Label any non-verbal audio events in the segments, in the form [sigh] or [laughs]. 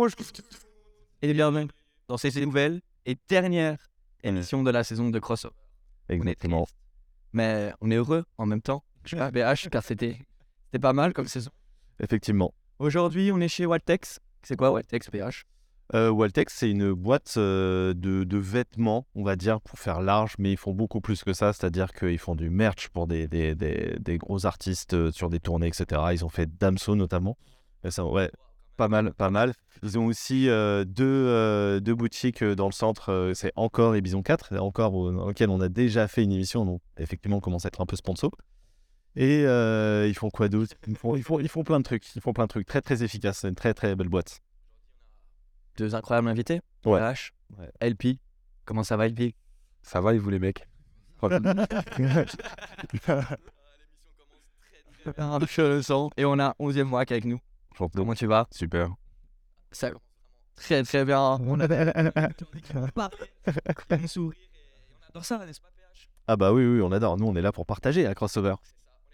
rouge. Et bienvenue dans cette nouvelle et dernière émission de la saison de Crossover. Exactement. Mais on est heureux en même temps. Je suis pas BH car c'était pas mal comme saison. Effectivement. Aujourd'hui, on est chez Waltex. C'est quoi Waltex BH Euh, Waltex, c'est une boîte euh, de, de vêtements, on va dire, pour faire large, mais ils font beaucoup plus que ça. C'est-à-dire qu'ils font du merch pour des, des, des, des gros artistes euh, sur des tournées, etc. Ils ont fait Damso notamment. Et ça, ouais, pas mal, pas mal. Ils ont aussi euh, deux, euh, deux boutiques euh, dans le centre. c'est Encore et Bison 4, encore au- dans lequel on a déjà fait une émission. Donc, effectivement, on commence à être un peu sponsor. Et euh, ils font quoi d'autre? Ils font, ils, font, ils font plein de trucs. Ils font plein de trucs très, très efficaces. C'est une très, très belle boîte. Deux incroyables invités? Ouais. Ouais. LP. Comment ça va LP Ça va et vous les mecs? [laughs] [laughs] Je le sens. Et on a 11e mois avec nous. Comment tu vas? Super. Ça Très très bien. On avait un sourire et on adore ça, n'est-ce pas PH Ah bah oui, oui, on adore. Nous, on est là pour partager à Crossover.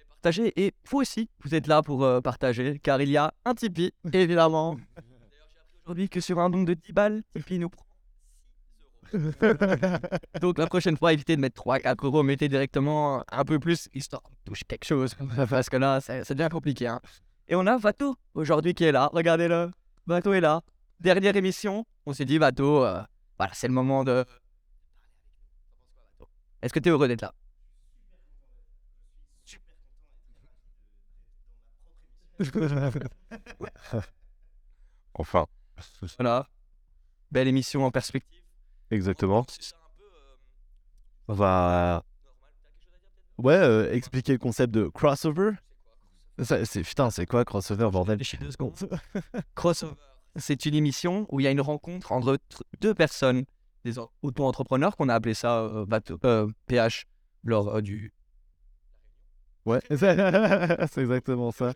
Partager et vous aussi, vous êtes là pour euh, partager car il y a un Tipeee, évidemment. [laughs] D'ailleurs, j'ai appris aujourd'hui que sur un don de 10 balles, Tipeee nous prend 6 euros. [laughs] Donc la prochaine fois, évitez de mettre 3-4 euros, mettez directement un peu plus, histoire de toucher quelque chose. [laughs] Parce que là, c'est c'est bien compliqué. hein. Et on a Vato aujourd'hui qui est là. Regardez-le. Vato est là. Dernière émission. On s'est dit, Vato, euh, voilà, c'est le moment de. Est-ce que tu es heureux d'être là? [laughs] Enfin. Voilà. Belle émission en perspective. Exactement. Euh, On va ouais, euh, expliquer le concept de crossover. Ça, c'est, putain, c'est quoi crossover, bordel? Réfléchis deux secondes. [laughs] Crossover. C'est une émission où il y a une rencontre entre tr- deux personnes, des en- auto-entrepreneurs, qu'on a appelé ça euh, bateau- euh, PH lors euh, du. Ouais, [laughs] c'est exactement ça.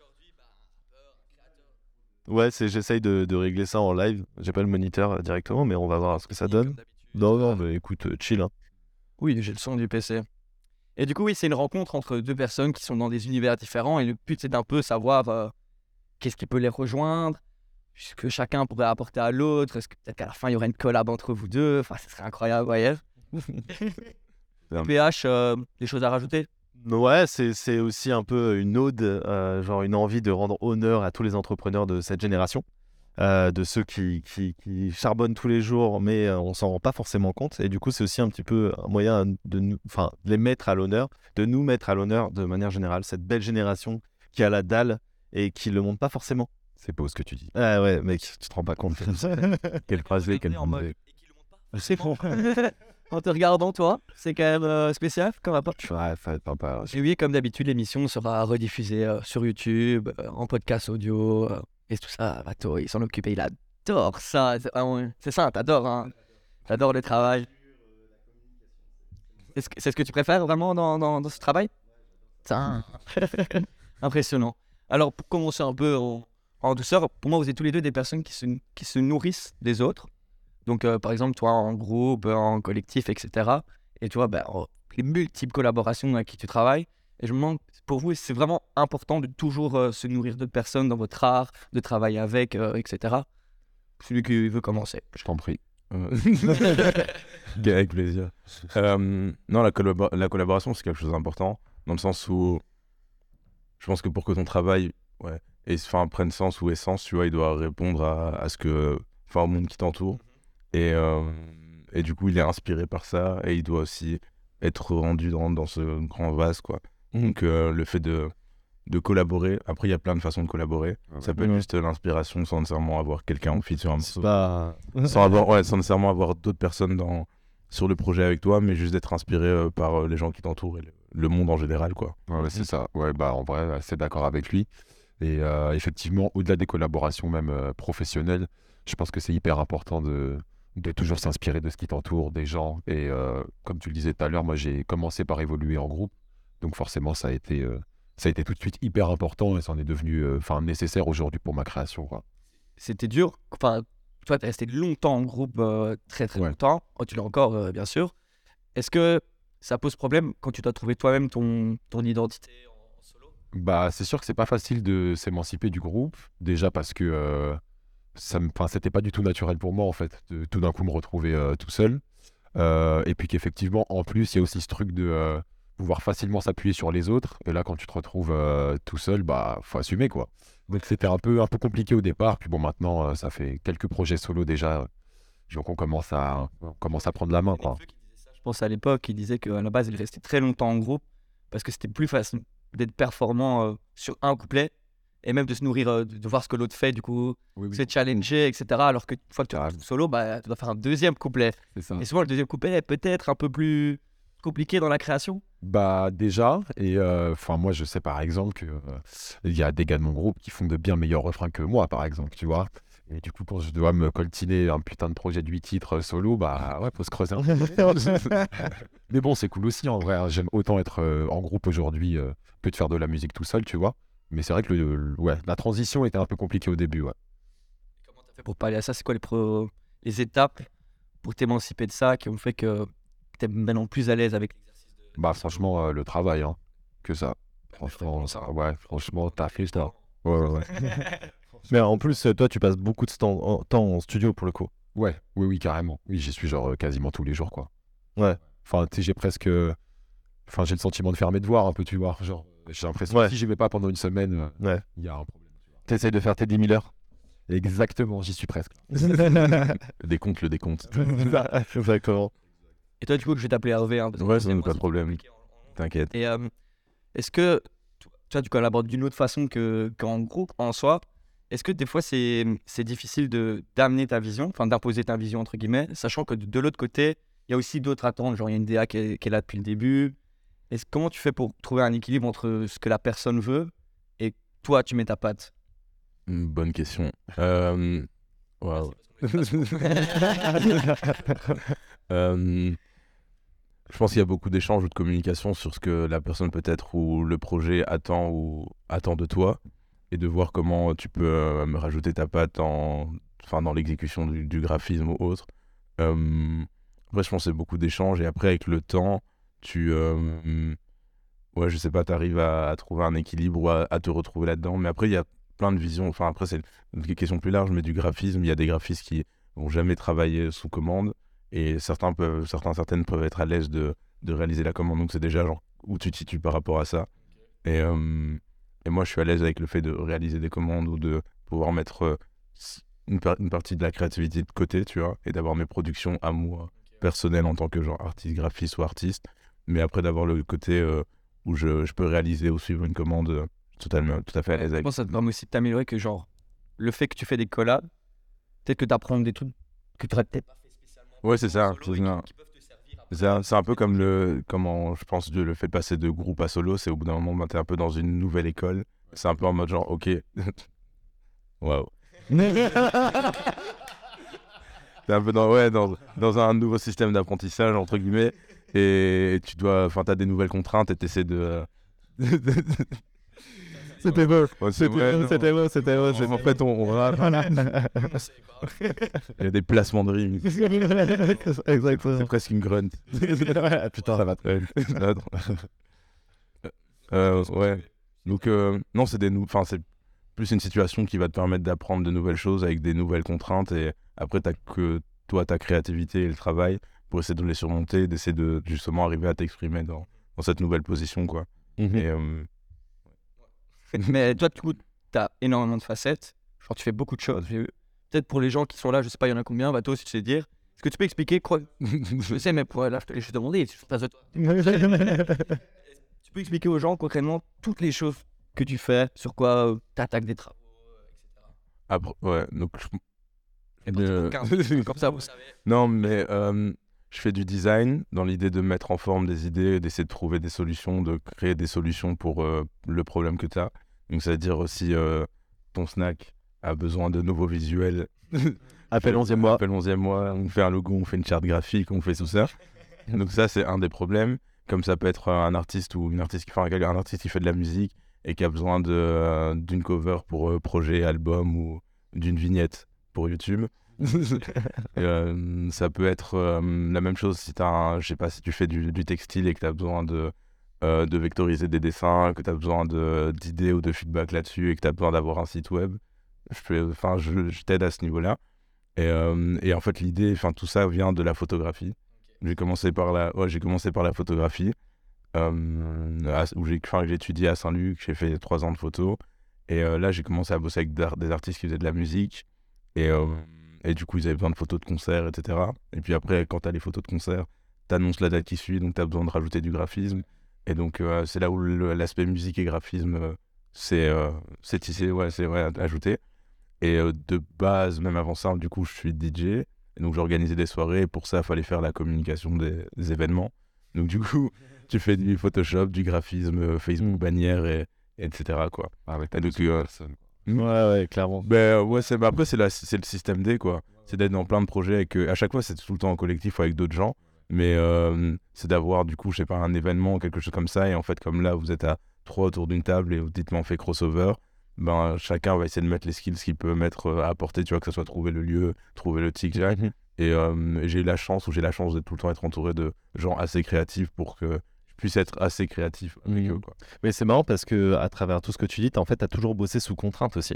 Ouais, c'est, j'essaye de, de régler ça en live. J'ai pas le moniteur euh, directement, mais on va voir ce que ça donne. Non, non, mais écoute, chill. Hein. Oui, j'ai le son du PC. Et du coup, oui, c'est une rencontre entre deux personnes qui sont dans des univers différents. Et le but, c'est d'un peu savoir euh, qu'est-ce qui peut les rejoindre, ce que chacun pourrait apporter à l'autre. Est-ce que peut-être qu'à la fin, il y aurait une collab entre vous deux? Enfin, ce serait incroyable, voyez. [laughs] PH, euh, des choses à rajouter? Ouais, c'est, c'est aussi un peu une ode, euh, genre une envie de rendre honneur à tous les entrepreneurs de cette génération. Euh, de ceux qui, qui, qui charbonnent tous les jours, mais euh, on s'en rend pas forcément compte. Et du coup, c'est aussi un petit peu un moyen de, nous, enfin, de les mettre à l'honneur, de nous mettre à l'honneur de manière générale, cette belle génération qui a la dalle et qui le montre pas forcément. C'est beau ce que tu dis. Ah ouais, mec, tu te rends pas compte. [laughs] Quelle phrasé, quelle pas. C'est bon. [laughs] en te regardant, toi, c'est quand même euh, spécial comme rapport. Ouais, ça va être sympa. Et oui, comme d'habitude, l'émission sera rediffusée euh, sur YouTube, euh, en podcast audio, euh, et tout ça. Vato, il s'en occupe, et il adore ça. C'est vraiment- c'est ça, t'adores, hein. T'adores le travail. C'est ce, que- tu préfères vraiment dans, dans, ce travail? [laughs] Impressionnant. Alors, pour commencer un peu en, douceur, pour moi, vous êtes tous les deux des personnes qui se, qui se nourrissent des autres. Donc, euh, par exemple, toi en groupe, en collectif, etc. Et toi, ben, en- les multiples collaborations avec qui tu travailles. Et je me demande, pour vous, c'est vraiment important de toujours euh, se nourrir d'autres personnes dans votre art, de travailler avec, euh, etc. Celui qui veut commencer. Je t'en prie. Euh, [laughs] Avec plaisir. Euh, non, la, collabo- la collaboration, c'est quelque chose d'important, dans le sens où je pense que pour que ton travail ouais, ait- enfin, prenne sens ou essence, tu vois, il doit répondre à, à ce que, enfin, au monde qui t'entoure. Et, euh, et du coup, il est inspiré par ça et il doit aussi être rendu dans, dans ce grand vase, quoi. Donc, euh, le fait de, de collaborer, après, il y a plein de façons de collaborer. Ça peut être juste l'inspiration sans nécessairement avoir quelqu'un en feat sur un C'est morceau pas. [laughs] sans avoir ouais, sans nécessairement avoir d'autres personnes dans sur le projet avec toi mais juste d'être inspiré euh, par euh, les gens qui t'entourent et le, le monde en général quoi Ouais, c'est ça. Ouais, bah, en vrai, assez d'accord avec lui. Et euh, effectivement, au-delà des collaborations même euh, professionnelles, je pense que c'est hyper important de, de toujours s'inspirer de ce qui t'entoure, des gens. Et euh, comme tu le disais tout à l'heure, moi, j'ai commencé par évoluer en groupe. Donc forcément, ça a été, euh, ça a été tout de suite hyper important et ça en est devenu euh, enfin nécessaire aujourd'hui pour ma création. Quoi. C'était dur. Enfin, toi, tu es resté longtemps en groupe, euh, très très Ouais. longtemps. Oh, tu l'as encore, bien sûr. Est-ce que ça pose problème quand tu dois trouver toi-même ton, ton identité en, solo? Bah, c'est sûr que c'est pas facile de s'émanciper du groupe. Déjà parce que, ça me, enfin, c'était pas du tout naturel pour moi en fait, de tout d'un coup me retrouver euh, tout seul. Euh, et puis qu'effectivement, en plus, il y a aussi ce truc de euh, pouvoir facilement s'appuyer sur les autres. Et là, quand tu te retrouves euh, tout seul, bah, faut assumer quoi. Donc c'était un peu, un peu compliqué au départ. Puis bon, maintenant, euh, ça fait quelques projets solo déjà. Donc on commence à, on commence à prendre la main quoi. Je pense à l'époque, il disait qu'à la base, il restait très longtemps en groupe parce que c'était plus facile d'être performant euh, sur un couplet et même de se nourrir, euh, de, voir ce que l'autre fait, du coup, Oui, se challenger, etc. Alors que une fois que tu es solo, bah, tu dois faire un deuxième couplet. Et souvent, le deuxième couplet est peut-être un peu plus compliqué dans la création. Bah déjà, et euh, enfin moi je sais par exemple que euh, il y a des gars de mon groupe qui font de bien meilleurs refrains que moi par exemple, tu vois. Et du coup quand je dois me coltiner un putain de projet de 8 titres euh, solo, bah ouais, faut se creuser un peu. [laughs] Mais bon, c'est cool aussi en vrai, hein. j'aime autant être euh, en groupe aujourd'hui euh, que de faire de la musique tout seul, tu vois. Mais c'est vrai que le, le- ouais, la transition était un peu compliquée au début, ouais. Comment tu as fait pour parler à ça? C'est quoi les, pro- les étapes pour t'émanciper de ça qui ont fait que tu es maintenant plus à l'aise avec l'exercice? Bah franchement, euh, le travail, hein, que ça. Franchement, ça, ouais, franchement, t'as fait ça. Ouais, ouais, ouais. [laughs] Mais en plus, euh, toi, tu passes beaucoup de temps en, temps en studio pour le coup. Ouais, oui, oui, carrément. Oui, j'y suis genre euh, quasiment tous les jours, quoi. Ouais. Enfin, tu sais, j'ai presque. Enfin, j'ai le sentiment de faire mes devoirs un peu, tu vois. Genre, j'ai l'impression Ouais. que si j'y vais pas pendant une semaine, euh, il Ouais. y a un problème. T'essayes de faire tes 10 000 heures? Exactement, j'y suis presque. [laughs] Le décompte, le décompte. Exactement. Et toi, du coup, je vais t'appeler Hervé. Hein, parce que Ouais, c'est ça, moi, pas de problème. T'inquiète. Et euh, est-ce que tu vois, tu collabores d'une autre façon que, qu'en groupe en soi Est-ce que des fois c'est, c'est difficile de, d'amener ta vision, enfin d'imposer ta vision entre guillemets, sachant que de, de l'autre côté, il y a aussi d'autres attentes, genre il y a une DA qui est, qui est là depuis le début. Est-ce, comment tu fais pour trouver un équilibre entre ce que la personne veut et toi tu mets ta patte? Bonne question. Euh. [laughs] [laughs] Euh, je pense qu'il y a beaucoup d'échanges ou de communication sur ce que la personne peut-être ou le projet attend ou attend de toi et de voir comment tu peux euh, me rajouter ta patte en, dans l'exécution du, graphisme ou autre. Euh, après, je pense c'est beaucoup d'échanges et après, avec le temps, tu. euh, ouais, je sais pas, tu arrives à, à trouver un équilibre ou à, à te retrouver là-dedans. Mais après, il y a plein de visions. Enfin, après, c'est une question plus large, mais du graphisme, il y a des graphistes qui vont jamais travailler sous commande et certains peuvent, certains, certaines peuvent être à l'aise de, de réaliser la commande. Donc, c'est déjà genre où tu te situes par rapport à ça. Et, euh, et moi, je suis à l'aise avec le fait de réaliser des commandes ou de pouvoir mettre euh, une, par- une partie de la créativité de côté, tu vois, et d'avoir mes productions à moi, personnelles en tant que genre artiste, graphiste ou artiste. Mais après, d'avoir le côté euh, où je, je peux réaliser ou suivre une commande totalement, tout à fait à l'aise Je avec. pense que ça te permet aussi de t'améliorer que genre le fait que tu fais des collabs, peut-être que tu apprends des trucs que tu n'aurais peut-être pas. Ouais, c'est ça, c'est un, peu comme le, comment je pense de le fait de passer de groupe à solo, c'est au bout d'un moment, ben, t'es un peu dans une nouvelle école. C'est un peu en mode genre, ok, [laughs] waouh. [laughs] T'es un peu dans, ouais, dans, dans un nouveau système d'apprentissage, entre guillemets, et tu dois, enfin, t'as des nouvelles contraintes et t'essaies de. [laughs] C'était. Ouais, C'était non. c'était beau. En fait, on, rappe. Il y a des placements de rimes. [laughs] Exactement. C'est presque une grunt. [laughs] Putain, ça va. Ouais, l'autre. [laughs] Euh, ouais. Donc, euh, non, c'est des nou- enfin, c'est plus une situation qui va te permettre d'apprendre de nouvelles choses avec des nouvelles contraintes. Et après, t'as que toi, ta créativité et le travail pour essayer de les surmonter, d'essayer de justement arriver à t'exprimer dans, dans cette nouvelle position, quoi. Mhm. Et euh, Mais toi, du coup, tu as énormément de facettes. Genre, tu fais beaucoup de choses. Peut-être pour les gens qui sont là, je sais pas, il y en a combien, bah toi aussi tu sais dire. Est-ce que tu peux expliquer quoi [laughs] Je sais, mais pour là, je te. Je toi. Tu peux expliquer aux gens concrètement toutes les choses que tu fais, sur quoi tu attaques des travaux, etc. après, ouais. Donc, je- Et parti Euh, pour 15, comme ça, vous savez. [laughs] Non, mais euh, je fais du design dans l'idée de mettre en forme des idées, d'essayer de trouver des solutions, de créer des solutions pour euh, le problème que tu as. Donc, c'est-à-dire aussi euh, ton snack a besoin de nouveaux visuels. [laughs] Appelle 11e mois. Appelle 11e mois, on fait un logo, on fait une charte graphique, on fait tout ça. [laughs] Donc, ça, c'est un des problèmes. Comme ça peut être un artiste ou une artiste qui, enfin, un artiste qui fait de la musique et qui a besoin euh, d'une cover pour euh, projet, album ou d'une vignette pour YouTube. Euh, ça peut être euh, la même chose si je sais pas, si tu fais du, du textile et que tu as besoin de, euh, de vectoriser des dessins, que tu as besoin d'idées ou de feedback là-dessus et que tu as besoin d'avoir un site web. je, enfin, je, je t'aide à ce niveau-là. Et, et, en fait, l'idée, enfin, tout ça vient de la photographie. J'ai commencé par la, ouais, commencé par la photographie, où j'ai, étudié à Saint-Luc, j'ai fait trois ans de photo. Et là, j'ai commencé à bosser avec des artistes qui faisaient de la musique. Et, euh, et du coup, ils avaient besoin de photos de concert, etc. Et puis après, quand tu as les photos de concert, tu annonces la date qui suit, donc tu as besoin de rajouter du graphisme. Et donc, euh, c'est là où l'aspect musique et graphisme, euh, c'est euh, c'est ouais, c'est ouais, ajouté. Et euh, de base, même avant ça, du coup, je suis DJ. Et donc, j'organisais des soirées. Pour ça, il fallait faire la communication des, des événements. Donc, du coup, [laughs] tu fais du Photoshop, du graphisme, euh, Facebook Mm. bannière, et, et etc. Quoi. Ouais, Et donc, deux personnes. Ouais, ouais, clairement. Ben ouais, c'est, après, c'est, la, c'est le système D, quoi. C'est d'être dans plein de projets avec. à chaque fois, c'est tout le temps en collectif ou avec d'autres gens. Mais euh, c'est d'avoir, du coup, je sais pas, un événement, quelque chose comme ça. Et en fait, comme là, vous êtes à trois autour d'une table et vous dites, mais on fait crossover. Ben, chacun va essayer de mettre les skills qu'il peut mettre euh, à apporter, tu vois, que ce soit trouver le lieu, trouver le tic. Mhm. Et euh, j'ai eu la chance, ou j'ai la chance de tout le temps être entouré de gens assez créatifs pour que puisse être assez créatif avec eux, quoi. Mais c'est marrant parce que à travers tout ce que tu dis, en fait, tu as toujours bossé sous contrainte aussi.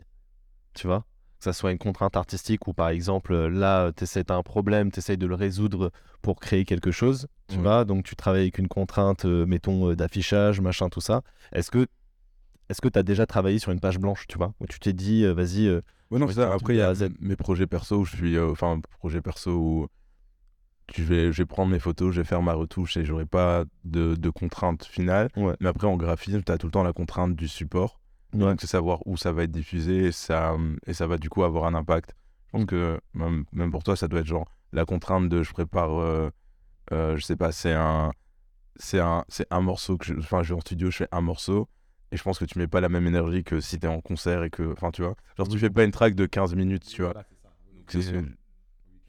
Tu vois? Que ça soit une contrainte artistique ou par exemple, euh, là, tu as un problème, tu essayes de le résoudre pour créer quelque chose. Tu vois? Donc tu travailles avec une contrainte, euh, mettons, euh, d'affichage, machin, tout ça. Est-ce que est-ce que tu as déjà travaillé sur une page blanche, tu vois? Où tu t'es dit, euh, vas-y, euh, Ouais, non, c'est ça. Après, il y A mes projets perso où je suis. euh, Enfin, projet perso où je vais, je vais prendre mes photos, je vais faire ma retouche et j'aurai pas de, de contrainte finale. Ouais. Mais après, en graphisme, tu as tout le temps la contrainte du support. Ouais. Donc, c'est savoir où ça va être diffusé et ça, et ça va du coup avoir un impact. Je pense Mm. que même, même pour toi, ça doit être genre la contrainte de je prépare, euh, euh, je sais pas, c'est un, c'est un, c'est un morceau que je, enfin, je vais en studio, je fais un morceau. Et je pense que tu mets pas la même énergie que si t'es en concert et que, enfin, tu vois, genre tu fais pas une track de 15 minutes, tu vois. C'est- c'est- je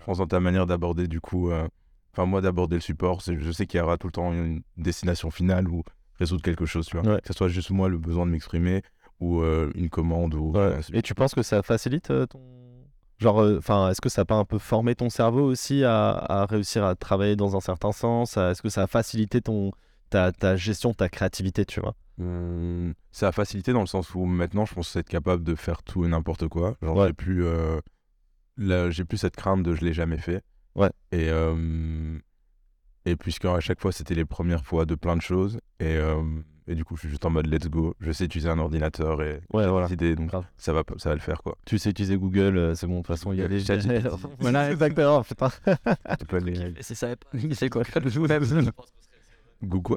pense dans ta manière d'aborder du coup, euh, enfin moi d'aborder le support, je sais qu'il y aura tout le temps une destination finale ou résoudre quelque chose, tu vois. Ouais. Que ce soit juste moi le besoin de m'exprimer ou euh, une commande ou. Ouais. de Et tu penses que ça facilite euh, ton. Genre, enfin, est-ce que ça a pas un peu formé ton cerveau aussi à, à réussir à travailler dans un certain sens? Est-ce que ça a facilité ton, ta, ta gestion, ta créativité, tu vois? Hum, ça a facilité dans le sens où maintenant je pense être capable de faire tout et n'importe quoi. Genre Ouais. j'ai plus, euh, là, j'ai plus cette crainte de je l'ai jamais fait. Ouais. Et euh, et puisqu'à chaque fois c'était les premières fois de plein de choses et euh, et du coup je suis juste en mode let's go. Je sais utiliser un ordinateur et Ouais, voilà. idées donc Grave. ça va ça va le faire quoi. Tu sais utiliser Google, euh, c'est bon, de toute façon, il y a des. ChatGPT. [laughs] voilà, exactement, putain. [laughs] Tu peux aller- C'est ça. [laughs] C'est quoi le jeu Google.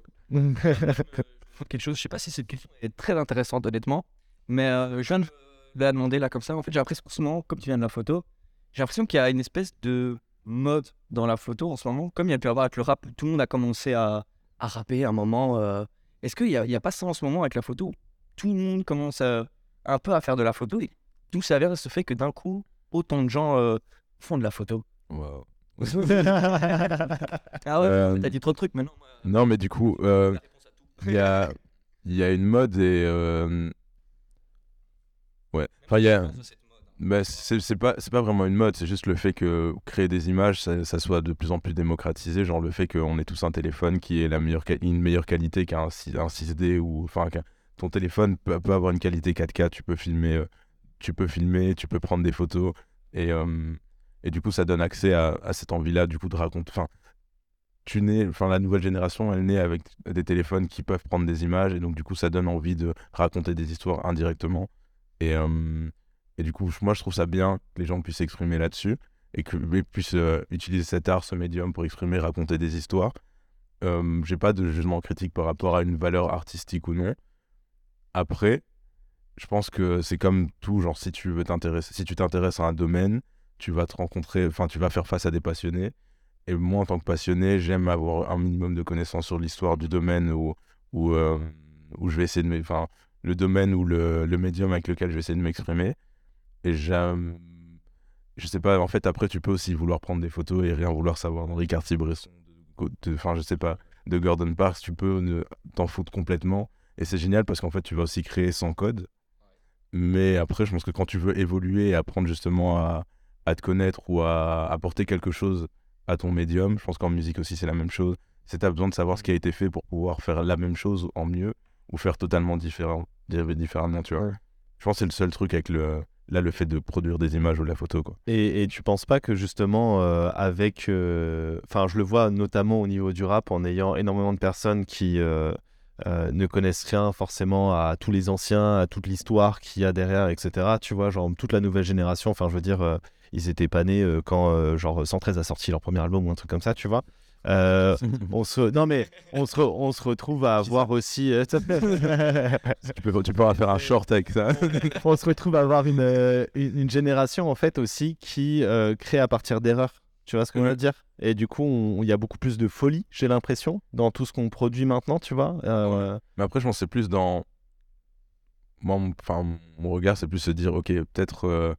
quelque chose. Je sais pas si cette question est très intéressante, honnêtement. Mais euh, je viens de la demander là comme ça. En fait, j'ai l'impression en ce moment, comme tu viens de la photo, j'ai l'impression qu'il y a une espèce de mode dans la photo en ce moment. Comme il y a pu y avoir avec le rap, tout le monde a commencé à, à rapper à un moment. euh, Est-ce qu'il n'y a, il y a pas ça en ce moment avec la photo? Tout le monde commence à- un peu à faire de la photo et tout s'avère ce fait que d'un coup, autant de gens euh, font de la photo. Wow. [laughs] Ah ouais, Euh, t'as dit trop de trucs maintenant. Non mais du coup euh, il y a y a une mode et euh, ouais. Enfin il y a Bah, c'est pas, pas vraiment une mode, c'est juste le fait que créer des images, ça, soit de plus en plus démocratisé. Genre le fait qu'on ait tous un téléphone qui ait la meilleure, une meilleure qualité qu'un 6 un 6D ou enfin ton téléphone peut, peut avoir une qualité 4K, tu peux filmer, euh, tu peux filmer, tu peux prendre des photos et, euh, et du coup ça donne accès à, à cette envie-là du coup de raconter. Enfin, tu nais, enfin la nouvelle génération, elle naît avec des téléphones qui peuvent prendre des images et donc du coup ça donne envie de raconter des histoires indirectement et euh, et du coup, moi, je trouve ça bien que les gens puissent s'exprimer là-dessus et qu'ils puissent euh, utiliser cet art, ce médium pour exprimer, raconter des histoires. Euh, J'ai pas de jugement critique par rapport à une valeur artistique ou non. Après, je pense que c'est comme tout, genre si tu veux t'intéresser, si tu t'intéresses à un domaine, tu vas te rencontrer, enfin tu vas faire face à des passionnés. Et moi, en tant que passionné, j'aime avoir un minimum de connaissances sur l'histoire du domaine où, où, euh, où je vais essayer de, enfin le domaine ou le, le médium avec lequel je vais essayer de m'exprimer. Et j'aime. Je sais pas, en fait, après, tu peux aussi vouloir prendre des photos et rien vouloir savoir d'Henri Cartier-Bresson, enfin, je sais pas, de Gordon Parks, tu peux ne- t'en foutre complètement. Et c'est génial parce qu'en fait, tu vas aussi créer sans code. Mais après, je pense que quand tu veux évoluer et apprendre justement à, à te connaître ou à apporter quelque chose à ton médium, je pense qu'en musique aussi, c'est la même chose. C'est que tu as besoin de savoir ce qui a été fait pour pouvoir faire la même chose en mieux ou faire totalement différent, différemment, tu vois. Je pense que c'est le seul truc avec le, là, le fait de produire des images ou de la photo, quoi. Et, et tu penses pas que justement, euh, avec. euh, Enfin, je le vois notamment au niveau du rap en ayant énormément de personnes qui euh, ne connaissent rien forcément à tous les anciens, à toute l'histoire qu'il y a derrière, etc. Tu vois, genre toute la nouvelle génération. Enfin, je veux dire, ils étaient pas nés quand genre 113 a sorti leur premier album ou un truc comme ça, tu vois. Euh, [laughs] on se... Non mais on se, re- on se retrouve à avoir aussi... [laughs] Tu peux, tu pourras faire un short avec ça. [laughs] on se retrouve à avoir une, une, génération en fait aussi qui euh, crée à partir d'erreurs. Tu vois ce que je Ouais. veux dire? Et du coup, on- il y a beaucoup plus de folie, j'ai l'impression, dans tout ce qu'on produit maintenant, tu vois. Euh, Mais après, je pense que c'est plus dans. Moi, mon, enfin, mon regard, c'est plus se dire, ok, peut-être, euh,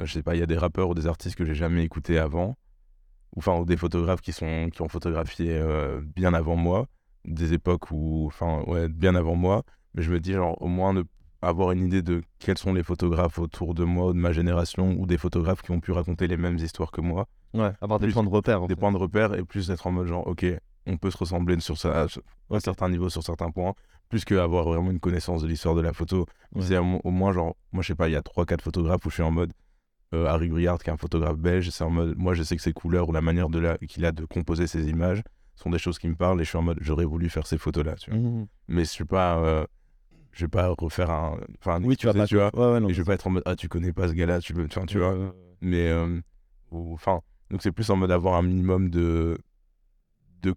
je sais pas, il y a des rappeurs ou des artistes que j'ai jamais écoutés avant, enfin, ou des photographes qui, sont, qui ont photographié euh, bien avant moi, des époques où, enfin, ouais, bien avant moi, mais je me dis, genre, au moins, de avoir une idée de quels sont les photographes autour de moi ou de ma génération, ou des photographes qui ont pu raconter les mêmes histoires que moi, ouais, avoir des points de repère. des fait. points de repère et plus d'être en mode genre ok on peut se ressembler sur ça, à un certain niveau sur certains points plus qu'avoir vraiment une connaissance de l'histoire de la photo Ouais. c'est au, mo- au moins genre moi je sais pas il y a trois quatre photographes où je suis en mode euh, Harry Briard qui est un photographe belge c'est en mode moi je sais que ses couleurs ou la manière de la qu'il a de composer ses images sont des choses qui me parlent et je suis en mode j'aurais voulu faire ces photos là tu vois. Mhm. mais je suis pas euh, je vais pas refaire un enfin Oui, tu vas pas. tu vois Ouais, ouais, non, et je vais pas être en mode ah tu connais pas ce gars là tu veux tu Ouais, mais euh, enfin donc c'est plus en mode avoir un minimum de de,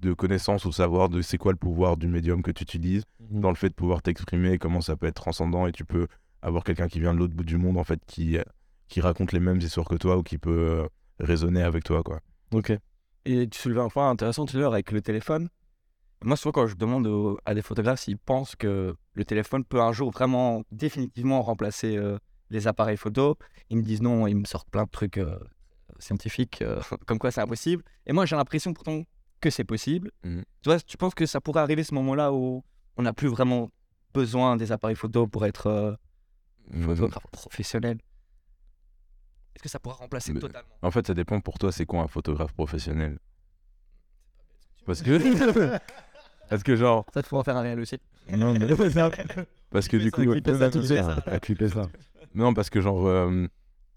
de connaissances ou savoir de c'est quoi le pouvoir du médium que tu utilises ouais. dans le fait de pouvoir t'exprimer comment ça peut être transcendant et tu peux avoir quelqu'un qui vient de l'autre bout du monde en fait qui qui raconte les mêmes histoires que toi ou qui peut euh, résonner avec toi quoi Ok. Et tu soulevais un point intéressant tout à l'heure avec le téléphone. Moi, souvent, quand je demande aux- à des photographes s'ils pensent que le téléphone peut un jour vraiment définitivement remplacer euh, les appareils photo, ils me disent non, ils me sortent plein de trucs euh, scientifiques, euh, [laughs] comme quoi c'est impossible. Et moi, j'ai l'impression pourtant que c'est possible. Mhm. Tu vois, tu penses que ça pourrait arriver ce moment-là où on n'a plus vraiment besoin des appareils photo pour être euh, photographe professionnel? Est-ce que ça pourra remplacer Mais- totalement en fait ça dépend pour toi c'est quoi un photographe professionnel? Parce que [laughs] parce que genre Ça te pourra en faire un réel aussi. non mais [laughs] parce que du coup ça suite. Ah, clipper ça. Non, parce que genre, euh,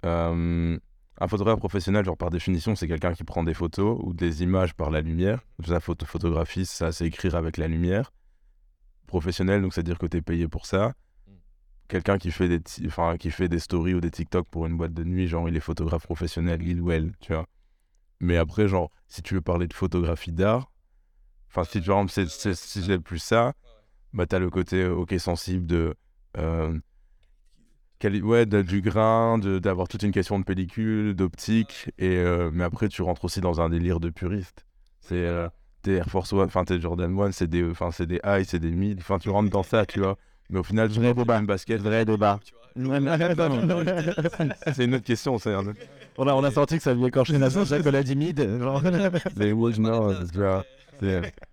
euh, un photographe professionnel, genre par définition, c'est quelqu'un qui prend des photos ou des images par la lumière. La photo photographie, ça, c'est écrire avec la lumière. Professionnel, donc c'est-à-dire que tu es payé pour ça. Quelqu'un qui fait des, enfin, qui fait des stories ou des TikTok pour une boîte de nuit, genre il est photographe professionnel, il ou elle, tu vois. Mais après, genre, si tu veux parler de photographie d'art, enfin, si par exemple, c'est, c'est, plus ça, bah, t'as le côté, euh, ok, sensible de. euh, ouais, de- du grain, d'avoir toute une question de pellicule, d'optique, et euh, mais après tu rentres aussi dans un délire de puriste. C'est euh, tes Air Force One, enfin tes Jordan One, c'est des, enfin c'est des high, c'est des mid, enfin tu rentres dans ça, tu vois. Mais au final, tu Vrai une basket. Vrai débat. [laughs] [laughs] C'est une autre question, c'est un autre- on, a, on a senti que ça venait écorcher la sauce, mid. genre. [laughs] Mais ouais, non, tu vois,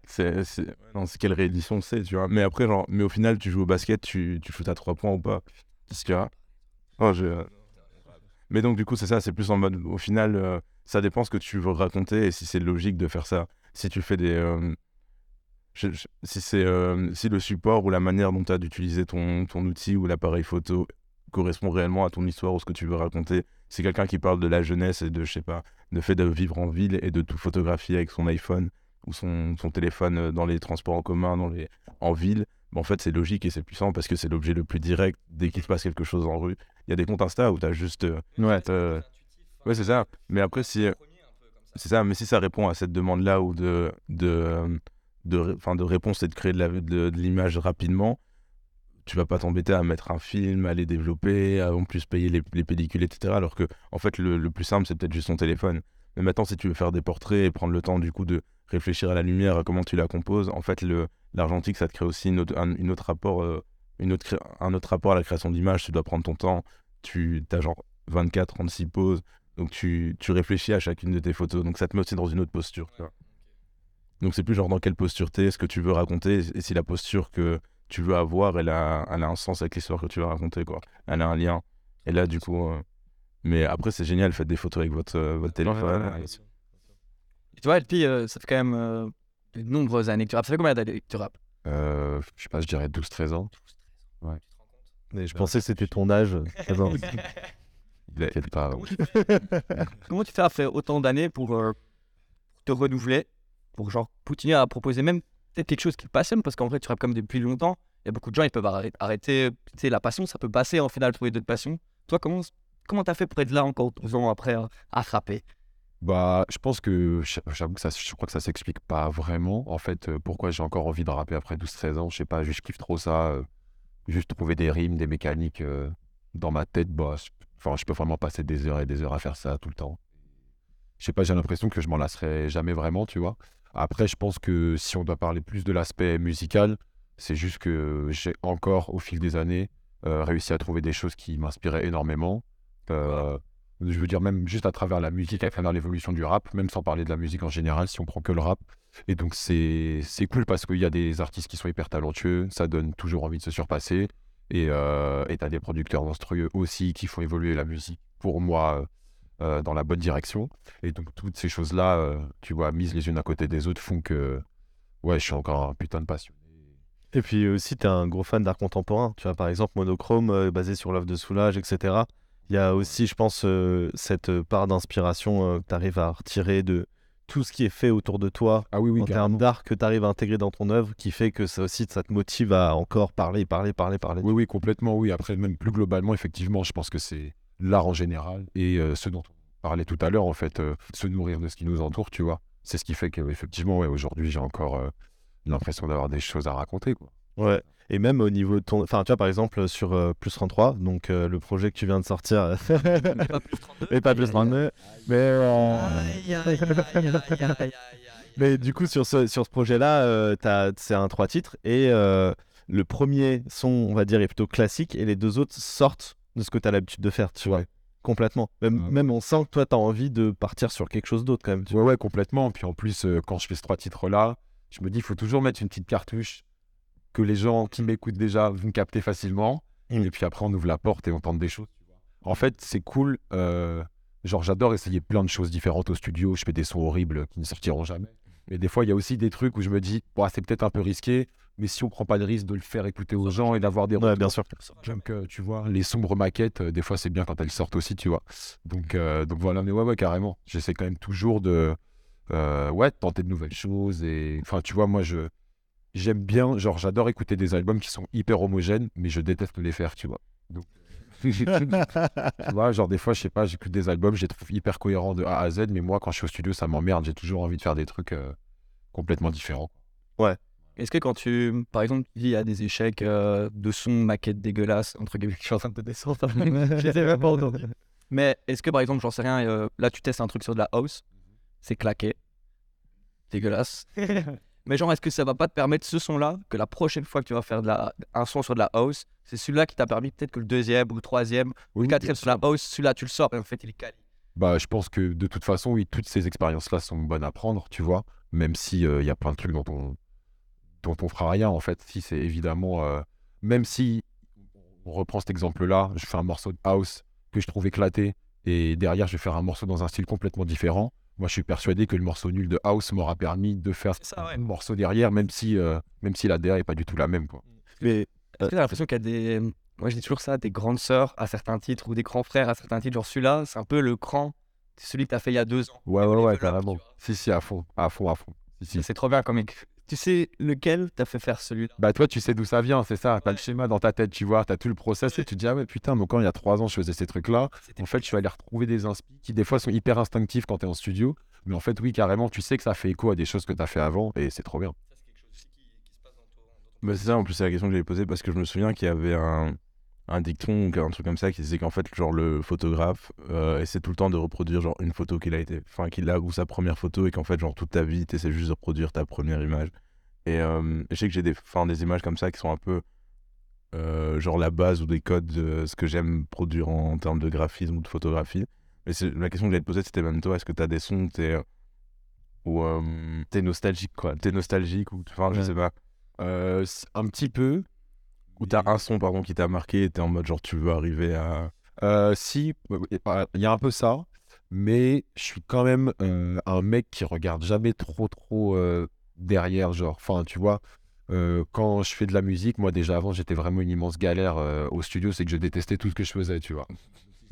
c'est, quelle réédition c'est, tu vois. Mais après, genre, mais au final, tu joues au basket, tu, tu shootes à 3 points ou pas. Tu vois. Oh, je- Mais donc, du coup, c'est ça, c'est plus en mode, au final, euh, ça dépend ce que tu veux raconter et si c'est logique de faire ça. Si tu fais des. euh, je- je- si, c'est, euh, si le support ou la manière dont tu as d'utiliser ton, ton outil ou l'appareil photo correspond réellement à ton histoire ou ce que tu veux raconter, c'est quelqu'un qui parle de la jeunesse et de, je sais pas, le fait de vivre en ville et de tout photographier avec son iPhone ou son, son téléphone euh, dans les transports en commun, dans les, en ville, ben, en fait, c'est logique et c'est puissant parce que c'est l'objet le plus direct dès qu'il se passe quelque chose en rue. Il y a des comptes Insta où tu as juste. euh, Ouais. euh, ouais, c'est ça. Mais après, si. euh, C'est ça, mais si ça répond à cette demande-là ou de, de, euh, de, enfin, de réponse et de créer de l'image rapidement, tu vas pas t'embêter à mettre un film, à les développer, à en plus payer les, les pellicules, etc. Alors que, en fait, le, le plus simple, c'est peut-être juste ton téléphone. Mais maintenant, si tu veux faire des portraits et prendre le temps, du coup, de réfléchir à la lumière, à comment tu la composes, en fait, l'argentique, ça te crée aussi une autre, un, autre rapport, euh, une autre, un autre rapport à la création d'images. Tu dois prendre ton temps. Tu as genre 24, 36 poses. Donc, tu, tu réfléchis à chacune de tes photos. Donc, ça te met aussi dans une autre posture. Donc, c'est plus genre dans quelle posture t'es, ce que tu veux raconter, et si la posture que tu veux avoir, elle a, elle a un sens avec l'histoire que tu veux raconter, quoi. Elle a un lien. Et là, du coup. euh, Mais après, c'est génial, faites des photos avec votre, euh, votre téléphone. Tu vois, et puis euh, ça fait quand même euh, de nombreuses années que tu rappes. Ça fait combien d'années que tu rappes? Euh, je sais pas, je dirais 12-13 ans. Mais je pensais que c'était ton âge. Ah [laughs] non. T'inquiète pas. Comment tu fais, comment tu fais à faire autant d'années pour euh, te renouveler, pour genre continuer à proposer même peut-être quelque chose qui passionne, parce qu'en vrai, tu rappes comme depuis longtemps. Il y a beaucoup de gens, ils peuvent arrêter, tu sais, la passion, ça peut passer en final, trouver d'autres passions. Toi, comment comment t'as fait pour être là encore 12 ans après euh, à frapper? Bah, je pense que j'avoue que ça, je crois que ça s'explique pas vraiment. En fait, euh, pourquoi j'ai encore envie de rapper après 12-13 ans, je sais pas, je kiffe trop ça. euh, juste trouver des rimes, des mécaniques dans ma tête, bah, enfin, je peux vraiment passer des heures et des heures à faire ça tout le temps. Je sais pas, j'ai l'impression que je m'en lasserai jamais vraiment, tu vois. Après, je pense que si on doit parler plus de l'aspect musical, c'est juste que j'ai encore, au fil des années, euh, réussi à trouver des choses qui m'inspiraient énormément. Euh, je veux dire, même juste à travers la musique, à travers l'évolution du rap, même sans parler de la musique en général, si on prend que le rap. Et donc, c'est cool parce qu'il y a des artistes qui sont hyper talentueux, ça donne toujours envie de se surpasser. Et euh, et t'as des producteurs monstrueux aussi qui font évoluer la musique, pour moi, euh, dans la bonne direction. Et donc, toutes ces choses-là, euh, tu vois, mises les unes à côté des autres, font que, ouais, je suis encore un putain de passionné. Et puis aussi, tu es un gros fan d'art contemporain. Tu vois, par exemple, Monochrome, euh, basé sur l'œuvre de Soulage, etc. Il y a aussi, je pense, cette part d'inspiration que tu arrives à retirer de tout ce qui est fait autour de toi Ah oui, oui, en termes d'art que tu arrives à intégrer dans ton œuvre, qui fait que ça aussi, ça te motive à encore parler, parler, parler, parler. Oui, oui, complètement, oui. Après, même plus globalement, effectivement, je pense que c'est l'art en général et euh, ce dont on parlait tout à l'heure, en fait, euh, se nourrir de ce qui nous entoure, tu vois. C'est ce qui fait qu'effectivement, ouais, aujourd'hui, j'ai encore euh, l'impression d'avoir des choses à raconter, quoi. Ouais. Et même au niveau de ton. Enfin, tu vois, par exemple, sur euh, Plus 33, donc euh, le projet que tu viens de sortir. [laughs] Pas plus 32. Et pas Plus 32. Mais. euh. Mais du coup, sur ce, sur ce projet-là, euh, c'est un trois titres et euh, le premier son, on va dire, est plutôt classique et les deux autres sortent de ce que tu as l'habitude de faire, tu vois. Ouais. Complètement. Même, Ouais. même on sent que toi, tu as envie de partir sur quelque chose d'autre quand même. tu Ouais, ouais, complètement. Puis en plus, euh, quand je fais ces trois titres-là, je me dis, il faut toujours mettre une petite cartouche que les gens qui m'écoutent déjà vont capter facilement. Mm. Et puis après, on ouvre la porte et on tente des choses. En fait, c'est cool. euh, genre, j'adore essayer plein de choses différentes au studio. Je fais des sons horribles qui ne sortiront jamais. Mais des fois, il y a aussi des trucs où je me dis, c'est peut-être un peu risqué, mais si on prend pas le risque de le faire écouter aux gens et d'avoir des Ouais, bien sûr. donc, euh, tu vois, les sombres maquettes, euh, des fois, c'est bien quand elles sortent aussi, tu vois. Donc, euh, donc voilà, mais ouais, ouais, carrément. J'essaie quand même toujours de, euh, ouais, de tenter de nouvelles choses. Et, enfin, tu vois, moi, je, j'aime bien, genre, j'adore écouter des albums qui sont hyper homogènes, mais je déteste les faire, tu vois. Donc, tu vois, genre, des fois, je sais pas, j'écoute des albums, je les trouve hyper cohérents de A à Z, mais moi, quand je suis au studio, ça m'emmerde. J'ai toujours envie de faire des trucs euh, complètement différents. Est-ce que quand tu, par exemple, tu dis a des échecs euh, de son, maquette dégueulasse, entre guillemets, je suis en train de descendre, je les ai même pas entendus. Mais est-ce que par exemple, j'en sais rien, euh, là tu testes un truc sur de la house, c'est claqué, dégueulasse. [laughs] Mais genre, est-ce que ça va pas te permettre ce son-là, que la prochaine fois que tu vas faire de la, un son sur de la house, c'est celui-là qui t'a permis peut-être que le deuxième ou le troisième ou le quatrième sur la house, celui-là tu le sors et en fait il est quali. Bah, je pense que de toute façon, oui, toutes ces expériences-là sont bonnes à prendre, tu vois, même si il y a plein de trucs dont on, dont on fera rien, en fait. Si c'est évidemment, euh, même si on reprend cet exemple-là, je fais un morceau de house que je trouve éclaté, et derrière, je vais faire un morceau dans un style complètement différent. Moi, je suis persuadé que le morceau nul de house m'aura permis de faire ça, ouais. un morceau derrière, même si, euh, même si la DA est pas du tout la même, quoi. Mais Est-ce que t'as l'impression qu'il y a des. Moi je dis toujours ça, des grandes sœurs à certains titres ou des grands frères à certains titres. Genre celui-là, c'est un peu le cran, c'est celui que t'as fait il y a deux ans. Ouais, ouais, ouais, carrément. Si, si, à fond, à fond, à fond. Si, si. C'est trop bien comme. Tu sais lequel t'as fait faire celui-là? Bah toi, tu sais d'où ça vient, c'est ça. T'as le Ouais. schéma dans ta tête, tu vois. T'as tout le process et tu te dis, ah ouais, putain, donc quand il y a trois ans, je faisais ces trucs-là. C'était En fait, je suis allé retrouver des inspi qui, des fois, sont hyper instinctifs quand t'es en studio. Mais en fait, oui, carrément, tu sais que ça fait écho à des choses que t'as fait avant et c'est trop bien. Bah, c'est ça, en plus, c'est la question que j'avais posée parce que je me souviens qu'il y avait un, un dicton ou un truc comme ça qui disait qu'en fait, genre, le photographe euh, essaie tout le temps de reproduire, genre, une photo qu'il a été, enfin, qu'il a ou sa première photo et qu'en fait, genre, toute ta vie, t'essaies juste de reproduire ta première image. Et euh, je sais que j'ai des, enfin, des images comme ça qui sont un peu, euh, genre, la base ou des codes de ce que j'aime produire en, termes de graphisme ou de photographie. Mais la question que j'allais te poser, c'était même toi, est-ce que t'as des sons t'es. Ou t'es nostalgique, quoi. t'es nostalgique ou enfin je sais pas un petit peu. Ou t'as un son pardon qui t'a marqué et t'es en mode genre tu veux arriver à Euh, si, il y a un peu ça. Mais je suis quand même euh, un mec qui regarde jamais trop, trop euh, derrière, genre. Enfin, tu vois. quand je fais de la musique, moi déjà avant j'étais vraiment une immense galère au studio, c'est que je détestais tout ce que je faisais, tu vois.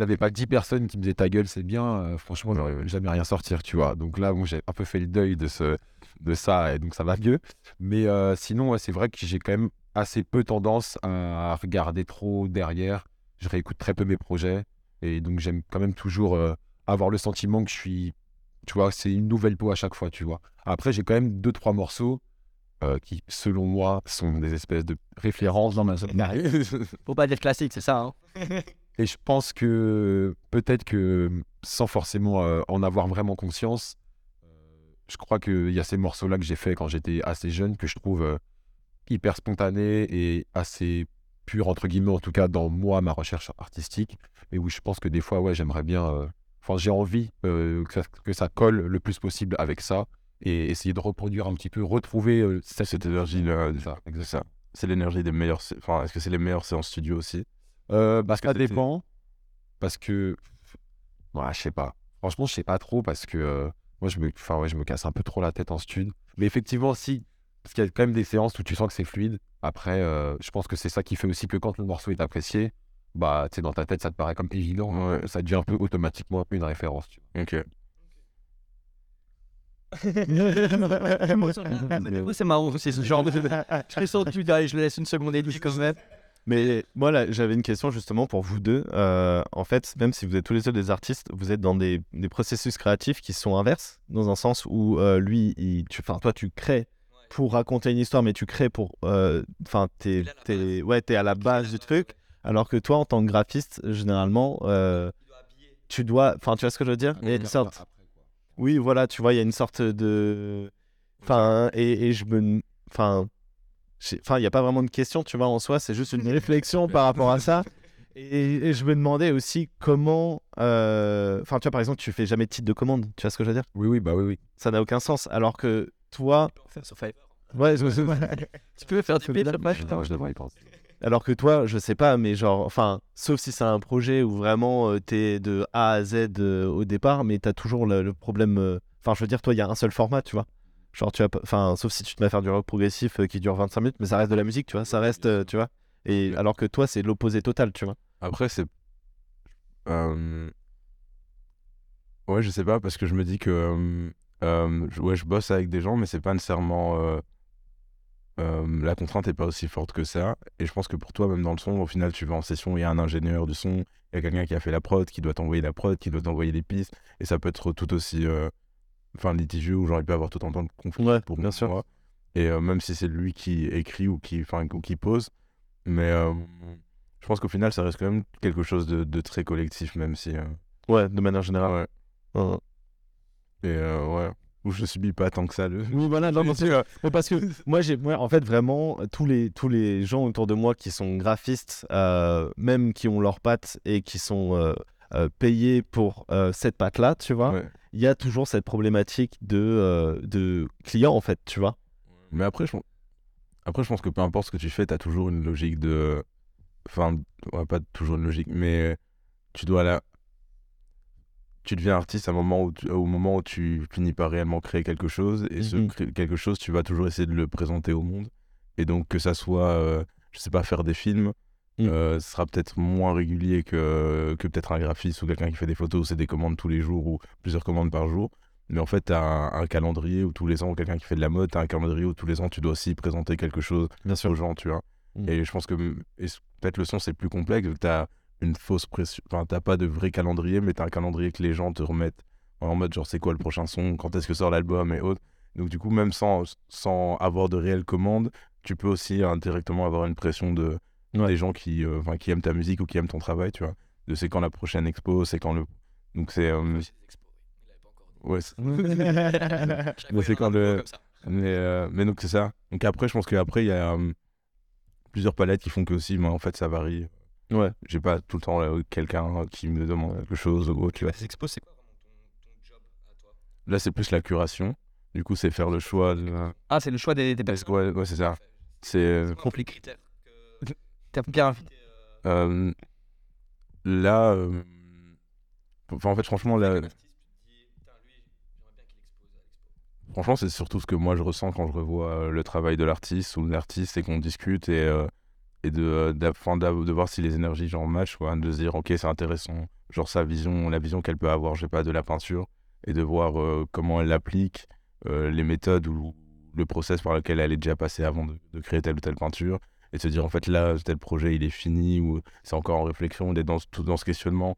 Avait pas 10 personnes qui me disaient ta gueule, c'est bien, franchement, j'aurais jamais rien sortir, tu vois. Donc là, bon, j'ai un peu fait le deuil de, ce, de ça, et donc ça va mieux. Mais sinon, c'est vrai que j'ai quand même assez peu tendance à regarder trop derrière. Je réécoute très peu mes projets, et donc j'aime quand même toujours euh, avoir le sentiment que je suis, tu vois, c'est une nouvelle peau à chaque fois, tu vois. Après, j'ai quand même deux, trois morceaux euh, qui, selon moi, sont des espèces de références dans ma zone. [laughs] Faut pas dire classique, c'est ça. Hein. Et je pense que peut-être que sans forcément euh, en avoir vraiment conscience, je crois qu'il y a ces morceaux-là que j'ai fait quand j'étais assez jeune que je trouve hyper spontanés et assez purs, entre guillemets, en tout cas dans moi, ma recherche artistique. Mais oui, je pense que des fois, ouais, j'aimerais bien. euh, Enfin, j'ai envie euh, que, ça, que ça colle le plus possible avec ça et essayer de reproduire un petit peu, retrouver euh, cette, Cette énergie-là, C'est ça, c'est ça. L'énergie des meilleurs. Enfin, est-ce que c'est les meilleurs séances studio aussi? Euh, bah, ça c'était- dépend. Parce que. Ouais, je sais pas. Franchement, je sais pas trop parce que moi, je me... Enfin, ouais, je me casse un peu trop la tête en stud. Mais effectivement, si. Parce qu'il y a quand même des séances où tu sens que c'est fluide. Après, euh, je pense que c'est ça qui fait aussi que quand le morceau est apprécié, bah, tu sais, dans ta tête, ça te paraît comme évident. Ouais. Ça devient un peu automatiquement une référence. tu vois. Ok. [laughs] Oui, c'est marrant, c'est ce genre de. [laughs] Je sens que tu je le laisse une seconde et demie quand même. Mais moi, là, j'avais une question justement pour vous deux. Euh, en fait, même si vous êtes tous les deux des artistes, vous êtes dans des, des processus créatifs qui sont inverses, dans un sens où euh, lui, il, tu, enfin, toi, tu crées pour raconter une histoire, mais tu crées pour, euh, enfin, t'es, t'es, ouais, t'es à la base du truc, alors que toi, en tant que graphiste, généralement, euh, tu dois, enfin, tu vois ce que je veux dire? Il y a une sorte, oui, voilà, tu vois, il y a une sorte de, enfin, et, et je me, enfin, enfin, il n'y a pas vraiment de question, tu vois, en soi, c'est juste une [laughs] réflexion par rapport à ça. Et, et je me demandais aussi comment, euh, enfin, tu vois, par exemple, tu fais jamais de titre de commande, tu vois ce que je veux dire? Oui, oui, bah oui, oui. Ça n'a aucun sens, alors que toi, ouais, [laughs] Tu peux faire du pitch après Putain, je devrais y penser. alors que toi, je sais pas, mais genre, enfin, sauf si c'est un projet où vraiment tu t'es de A à Z euh, au départ, mais t'as toujours le, le problème, euh, enfin, je veux dire, toi, il y a un seul format, tu vois. Genre, tu as, pas- enfin, sauf si tu te mets à faire du rock progressif euh, qui dure 25 minutes, mais ça reste de la musique, tu vois, ça reste, euh, tu vois. Et alors que toi, c'est l'opposé total, tu vois. Après, c'est. euh, Ouais, je sais pas, parce que je me dis que. Je- ouais, je bosse avec des gens, mais c'est pas nécessairement. euh, la contrainte est pas aussi forte que ça. Et je pense que pour toi, même dans le son, au final, tu vas en session, il y a un ingénieur du son, il y a quelqu'un qui a fait la prod, qui doit t'envoyer la prod, qui doit t'envoyer les pistes. Et ça peut être tout aussi. euh, Enfin, litigieux, ou genre il peut avoir tout autant de conflits Ouais, pour bien sûr. moi. Et euh, même si c'est lui qui écrit ou qui, ou qui pose. Mais euh, je pense qu'au final, ça reste quand même quelque chose de, de très collectif, même si. euh, Ouais, de manière générale. ouais. Et euh, ouais. Où je subis pas tant que ça le. Oui, voilà, non, [laughs] c'est- Mais parce que moi, j'ai, moi, en fait, vraiment, tous les, tous les gens autour de moi qui sont graphistes, euh, même qui ont leurs pattes et qui sont euh, euh, payés pour cette patte-là, tu vois, Ouais. il y a toujours cette problématique de, de client, en fait, tu vois. Mais après je... après, je pense que peu importe ce que tu fais, tu as toujours une logique de. Enfin, ouais, pas toujours une logique, mais tu dois la. Tu deviens artiste à un moment où tu- au moment où tu finis par réellement créer quelque chose, et ce Mhm. quelque chose, tu vas toujours essayer de le présenter au monde. Et donc, que ça soit, euh, je sais pas, faire des films, Mhm. euh, ce sera peut-être moins régulier que, que peut-être un graphiste ou quelqu'un qui fait des photos c'est des commandes tous les jours ou plusieurs commandes par jour. Mais en fait, tu as un, un calendrier où tous les ans, ou quelqu'un qui fait de la mode, tu as un calendrier où tous les ans, tu dois aussi présenter quelque chose Bien sûr. aux gens, tu vois. Mm. Et je pense que peut-être le son, c'est plus complexe, tu as une fausse pression. Enfin, tu pas de vrai calendrier, mais tu as un calendrier que les gens te remettent en mode genre, c'est quoi le prochain son, quand est-ce que sort l'album et autres. Donc, du coup, même sans, sans avoir de réelles commandes, tu peux aussi indirectement avoir une pression de, Ouais. des gens qui, euh, enfin, qui aiment ta musique ou qui aiment ton travail, tu vois. De c'est quand la prochaine expo, c'est quand le. Donc, c'est. euh, ouais, c'est- [laughs] [laughs] Mais c'est quand le- mais, euh, mais donc c'est ça. Donc après, je pense qu'après, il y a euh, plusieurs palettes qui font que aussi, moi, en fait, ça varie. Ouais. J'ai pas tout le temps euh, quelqu'un qui me demande quelque chose ou autre. tu vois. Les expos, c'est quoi vraiment ton, ton job à toi? Là, c'est plus la curation. Du coup, c'est faire le choix. De... Ah, c'est le choix des, des personnes. Ouais, ouais, c'est ça. C'est. euh, les critères que [laughs] t'as bien invité euh, là. euh, Enfin, en fait, franchement, là. Franchement, c'est surtout ce que moi je ressens quand je revois le travail de l'artiste ou de l'artiste et qu'on discute et, euh, et de, euh, d'a- de voir si les énergies genre match, quoi, de se dire ok c'est intéressant, genre sa vision, la vision qu'elle peut avoir, je sais pas, de la peinture et de voir euh, comment elle l'applique, euh, les méthodes ou le process par lequel elle est déjà passée avant de, de créer telle ou telle peinture et de se dire en fait là tel projet il est fini ou c'est encore en réflexion, d'être dans, ce- tout dans ce questionnement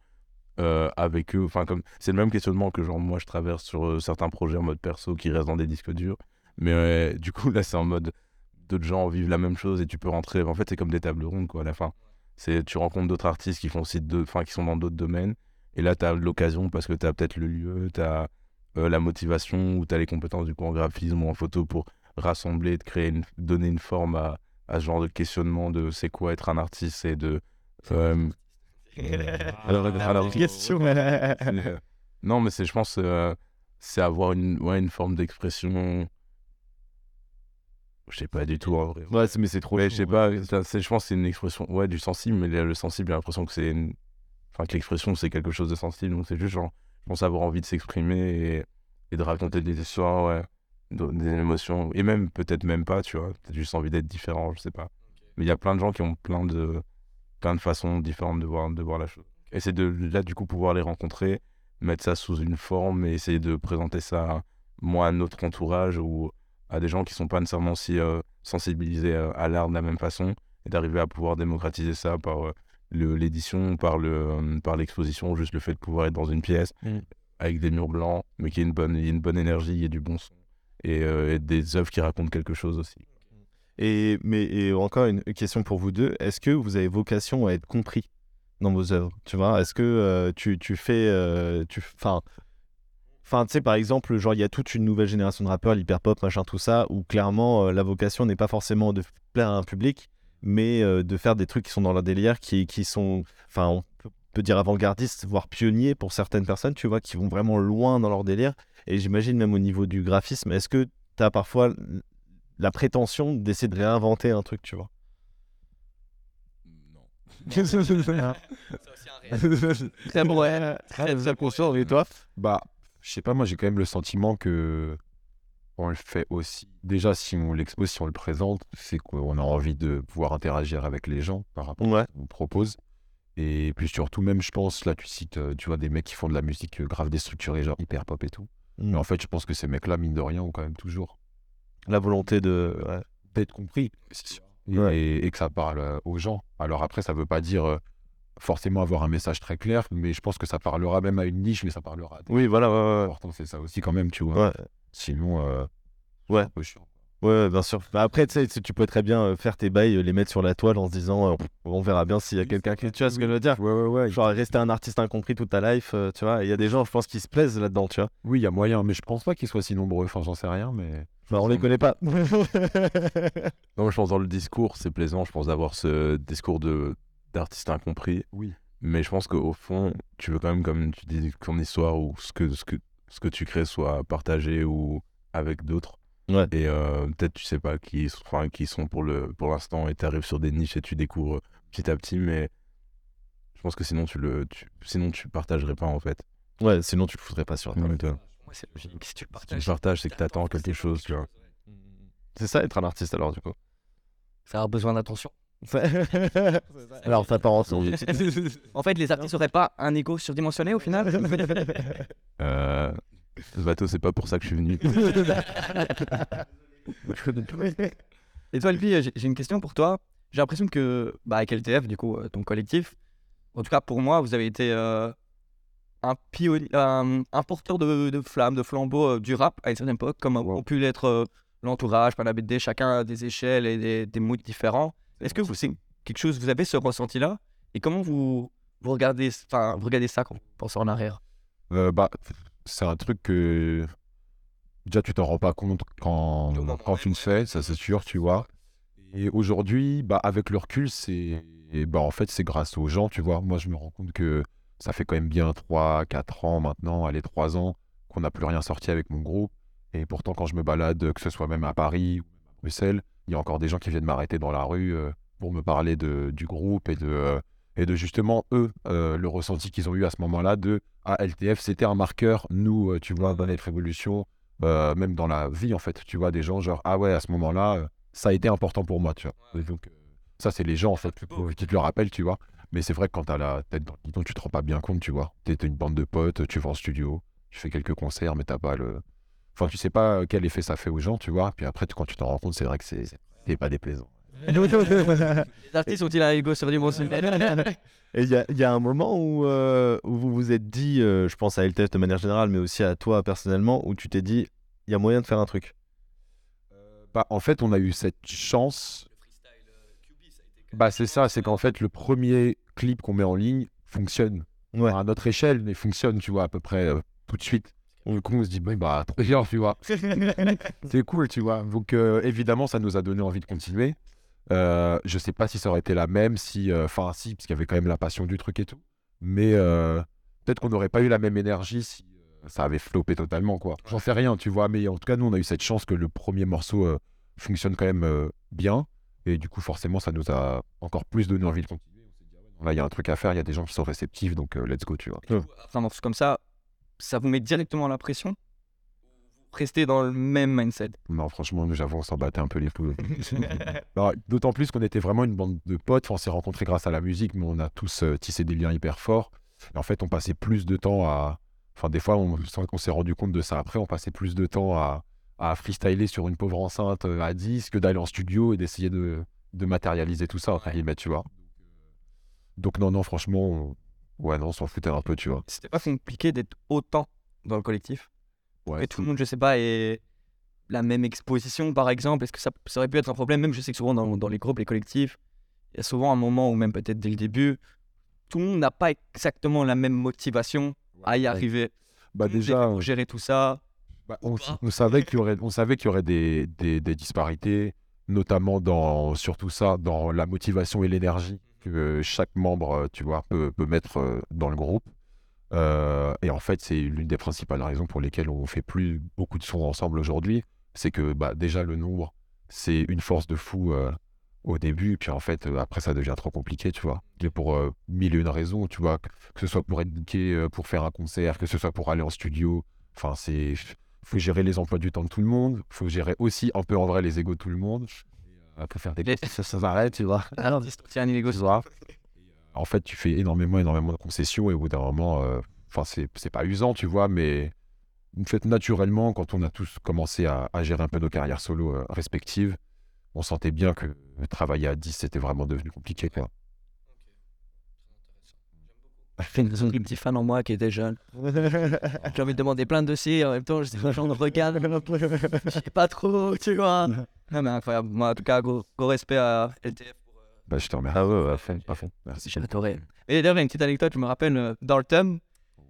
avec eux. Enfin, comme c'est le même questionnement que genre moi je traverse sur certains projets en mode perso qui restent dans des disques durs. Mais du coup là c'est en mode d'autres gens vivent la même chose et tu peux rentrer. En fait c'est comme des tables rondes quoi à la fin. C'est tu rencontres d'autres artistes qui font aussi de, enfin qui sont dans d'autres domaines et là tu as l'occasion parce que tu as peut-être le lieu, tu as la motivation ou tu as les compétences du coup en graphisme ou en photo pour rassembler, de créer une, donner une forme à, à ce genre de questionnement de c'est quoi être un artiste et de euh, [laughs] alors, alors, Question. euh, non, mais c'est, je pense, euh, c'est avoir une, ouais, une forme d'expression. Je sais pas du tout en vrai. Ouais, mais c'est trop. Je sais pas, je pense que c'est une expression, ouais, du sensible, mais le le sensible, j'ai l'impression que c'est une... Enfin, que l'expression, c'est quelque chose de sensible, donc c'est juste, genre, je pense avoir envie de s'exprimer et, et de raconter des histoires, ouais, de- des émotions, et même, peut-être même pas, tu vois, peut-être juste envie d'être différent, je sais pas. Mais il y a plein de gens qui ont plein de, plein de façons différentes de voir, de voir la chose. Et c'est de là, du coup, pouvoir les rencontrer, mettre ça sous une forme et essayer de présenter ça, moi, à notre entourage ou à des gens qui sont pas nécessairement si euh, sensibilisés euh, à l'art de la même façon et d'arriver à pouvoir démocratiser ça par euh, l'édition, par le par l'exposition, juste le fait de pouvoir être dans une pièce Mm. avec des murs blancs, mais qu'il y ait une bonne, y ait une bonne énergie, il y ait du bon son et, euh, et des œuvres qui racontent quelque chose aussi. Et, mais, et encore une question pour vous deux. Est-ce que vous avez vocation à être compris dans vos œuvres? Tu vois, est-ce que euh, tu, tu fais. euh, tu, enfin, enfin, tu sais, par exemple, genre, il y a toute une nouvelle génération de rappeurs, l'hyperpop, machin, tout ça, où clairement, euh, la vocation n'est pas forcément de plaire à un public, mais euh, de faire des trucs qui sont dans leur délire, qui, qui sont. Enfin, on peut- dire avant-gardistes, voire pionniers pour certaines personnes, tu vois, qui vont vraiment loin dans leur délire. Et j'imagine même au niveau du graphisme, est-ce que tu as parfois la prétention d'essayer de réinventer un truc, tu vois? Très bon, [laughs] [laughs] ouais. Très, très conscient. Et toi? Bah, je sais pas, moi j'ai quand même le sentiment que on le fait aussi. Déjà, si on l'expose, si on le présente, c'est qu'on a envie de pouvoir interagir avec les gens par rapport Ouais. à ce qu'on propose. Et puis surtout, même, je pense, là, tu cites, euh, tu vois, des mecs qui font de la musique euh, grave déstructurée, genre hyper pop et tout. Mm. Mais en fait, je pense que ces mecs-là, mine de rien, ont quand même toujours La volonté de. ouais. d'être compris. Et, Ouais. et- et que ça parle euh, aux gens. Alors après, ça veut pas dire forcément avoir un message très clair, mais je pense que ça parlera même à une niche, mais ça parlera à des Oui, voilà, ouais, c'est ça aussi quand même, tu vois. ouais. Sinon, euh, Ouais. c'est un peu chiant. Ouais, bien sûr. Bah après, tu sais, tu- peux très bien euh, faire tes bails, euh, les mettre sur la toile en se disant, euh, on verra bien s'il y a quelqu'un qui. Tu vois ce que je veux dire? Ouais, ouais, ouais. Genre rester un artiste incompris toute ta life, euh, tu vois. Il y a des gens, je pense, qui se plaisent là-dedans, tu vois. Oui, il y a moyen, mais je pense pas qu'ils soient si nombreux. Enfin, j'en sais rien, mais. Bah, on les connaît pas. [laughs] Non, je pense dans le discours, c'est plaisant, je pense d'avoir ce discours de d'artiste incompris. Oui. Mais je pense qu'au fond, tu veux quand même, comme tu dis, que ton histoire ou ce que, ce que, ce que tu crées soit partagé ou avec d'autres. Ouais. Et euh, peut-être tu sais pas qui, enfin, qui sont pour le pour l'instant et tu arrives sur des niches et tu découvres petit à petit, mais je pense que sinon tu le tu, sinon tu partagerais pas en fait. ouais, sinon tu le foutrais pas sur Internet. Ouais, toi. Moi, c'est logique. Si tu le Si tu le partages, partages, c'est que tu attends quelque chose, tu vois. C'est ça, être un artiste alors, du coup. ça a besoin d'attention. Alors, t'as pas ensemble. [laughs] En fait, les artistes n'auraient pas un ego surdimensionné au final [laughs] Euh, ce bateau, c'est pas pour ça que je suis venu. [laughs] Et toi, Elvi, j'ai j'ai une question pour toi. J'ai l'impression que, bah, avec LTF, du coup, euh, ton collectif, en tout cas pour moi, vous avez été euh, un, pionnier, un, un porteur de, de flammes, de flambeaux euh, du rap à une certaine époque, comme ont pu l'être euh, l'entourage, BD, chacun a des échelles et des, des moods différents. Est-ce que vous, c'est quelque chose, vous avez ce ressenti-là? Et comment vous, vous, regardez, enfin, vous regardez ça quand vous pensez en arrière? Euh, bah, c'est un truc que. Déjà, tu t'en rends pas compte quand, quand tu le fais, ça c'est sûr, tu vois. Et aujourd'hui, bah, avec le recul, c'est. et Bah, en fait, c'est grâce aux gens, tu vois. Moi, je me rends compte que ça fait quand même bien 3, 4 ans maintenant, allez, 3 ans, qu'on n'a plus rien sorti avec mon groupe. Et pourtant, quand je me balade, que ce soit même à Paris ou à Bruxelles, il y a encore des gens qui viennent m'arrêter dans la rue euh, pour me parler de, du groupe et de, euh, et de justement, eux, euh, le ressenti qu'ils ont eu à ce moment-là de Ah, LTF, c'était un marqueur. Nous, tu vois, dans notre évolution, même dans la vie, en fait. Tu vois, des gens, genre, ah ouais, à ce moment-là, ça a été important pour moi, tu vois. Et donc, ça, c'est les gens, en fait, qui te le rappellent, tu vois. Mais c'est vrai que quand t'as la tête dans le guidon, tu te rends pas bien compte, tu vois. T'es une bande de potes, tu vas en studio, tu fais quelques concerts, mais t'as pas le. Enfin, tu sais pas quel effet ça fait aux gens, tu vois. Puis après, tu- quand tu t'en rends compte, c'est vrai que c'est pas déplaisant. [laughs] Les artistes ont-ils un ego sur du bon [laughs] Et il y a, il y a un moment où, euh, où vous vous êtes dit, euh, je pense à LTF de manière générale, mais aussi à toi personnellement, où tu t'es dit, il y a moyen de faire un truc? Bah, en fait, on a eu cette chance. Bah, c'est ça, c'est qu'en fait, le premier clip qu'on met en ligne fonctionne. Ouais. À notre échelle, mais fonctionne, tu vois, à peu près euh, tout de suite. Du coup, on se dit, bah, bah trop bien, tu vois. [laughs] c'est cool, tu vois. Donc, euh, évidemment, ça nous a donné envie de continuer. Euh, je sais pas si ça aurait été la même, si. euh, Enfin, si, parce qu'il y avait quand même la passion du truc et tout. Mais euh, peut-être qu'on n'aurait pas eu la même énergie si ça avait floppé totalement, quoi. J'en sais rien, tu vois. Mais en tout cas, nous, on a eu cette chance que le premier morceau euh, fonctionne quand même euh, bien. Et du coup, forcément, ça nous a encore plus donné envie de continuer. On s'est dit, ah là, il y a un truc à faire, il y a des gens qui sont réceptifs, donc euh, let's go, tu vois. Après un morceau comme ça, ça vous met directement la pression? Vous restez dans le même mindset? Non, franchement, nous, j'avoue, on s'en battait un peu les poules. [laughs] D'autant plus qu'on était vraiment une bande de potes. On s'est rencontrés grâce à la musique, mais on a tous euh, tissé des liens hyper forts. En fait, on passait plus de temps à. Enfin, des fois, on, qu'on s'est rendu compte de ça après, on passait plus de temps à, à freestyler sur une pauvre enceinte euh, à 10 que d'aller en studio et d'essayer de, de matérialiser tout ça, entre guillemets, tu vois. Donc, non, non, franchement, on- ouais, non, on s'en foutait un peu, tu vois. C'était pas compliqué d'être autant dans le collectif Ouais, Et tout le monde, je sais pas, est la même exposition par exemple Est-ce que ça, ça aurait pu être un problème? Même je sais que souvent dans, dans les groupes, les collectifs, il y a souvent un moment ou même peut-être dès le début, tout le monde n'a pas exactement la même motivation à y arriver. Bah, Tout déjà. gérer tout ça. Bah, on, savait qu'il y aurait, on savait qu'il y aurait des, des, des disparités, notamment dans surtout ça, dans la motivation et l'énergie que chaque membre, euh, tu vois, peut, mettre euh, dans le groupe. Euh, et en fait, c'est l'une des principales raisons pour lesquelles on fait plus beaucoup de sons ensemble aujourd'hui. C'est que bah, déjà le nombre, c'est une force de fou au début, puis en fait, après, ça devient trop compliqué, tu vois. Mais pour mille et une raisons, tu vois, que, ce soit pour être pour faire un concert, que ce soit pour aller en studio. Enfin, c'est faut gérer les emplois du temps de tout le monde, faut gérer aussi un peu en vrai les égos de tout le monde. Euh, Après faire des Les- [laughs] ça, ça s'arrête, tu vois. Alors, tiens, Tu vois. En fait, tu fais énormément, énormément de concessions et au bout d'un moment, euh, enfin, c'est c'est pas usant, tu vois, mais en fait, naturellement, quand on a tous commencé à, à gérer un peu nos carrières solo euh, respectives, on sentait bien que travailler à 10, c'était vraiment devenu compliqué, quoi. Fait une zone petit fan en moi qui était jeune. [laughs] J'ai envie de demander plein de dossiers en même temps, je dis les gens me regardent, je sais pas trop, tu vois. [laughs] Non mais incroyable, moi en tout cas, gros, gros respect à LTF. Bah, je te remercie. Ah ouais, ouais, à fond, à fond. Merci. J'ai adoré. Et d'ailleurs, il y a une petite anecdote, je me rappelle, euh, dans le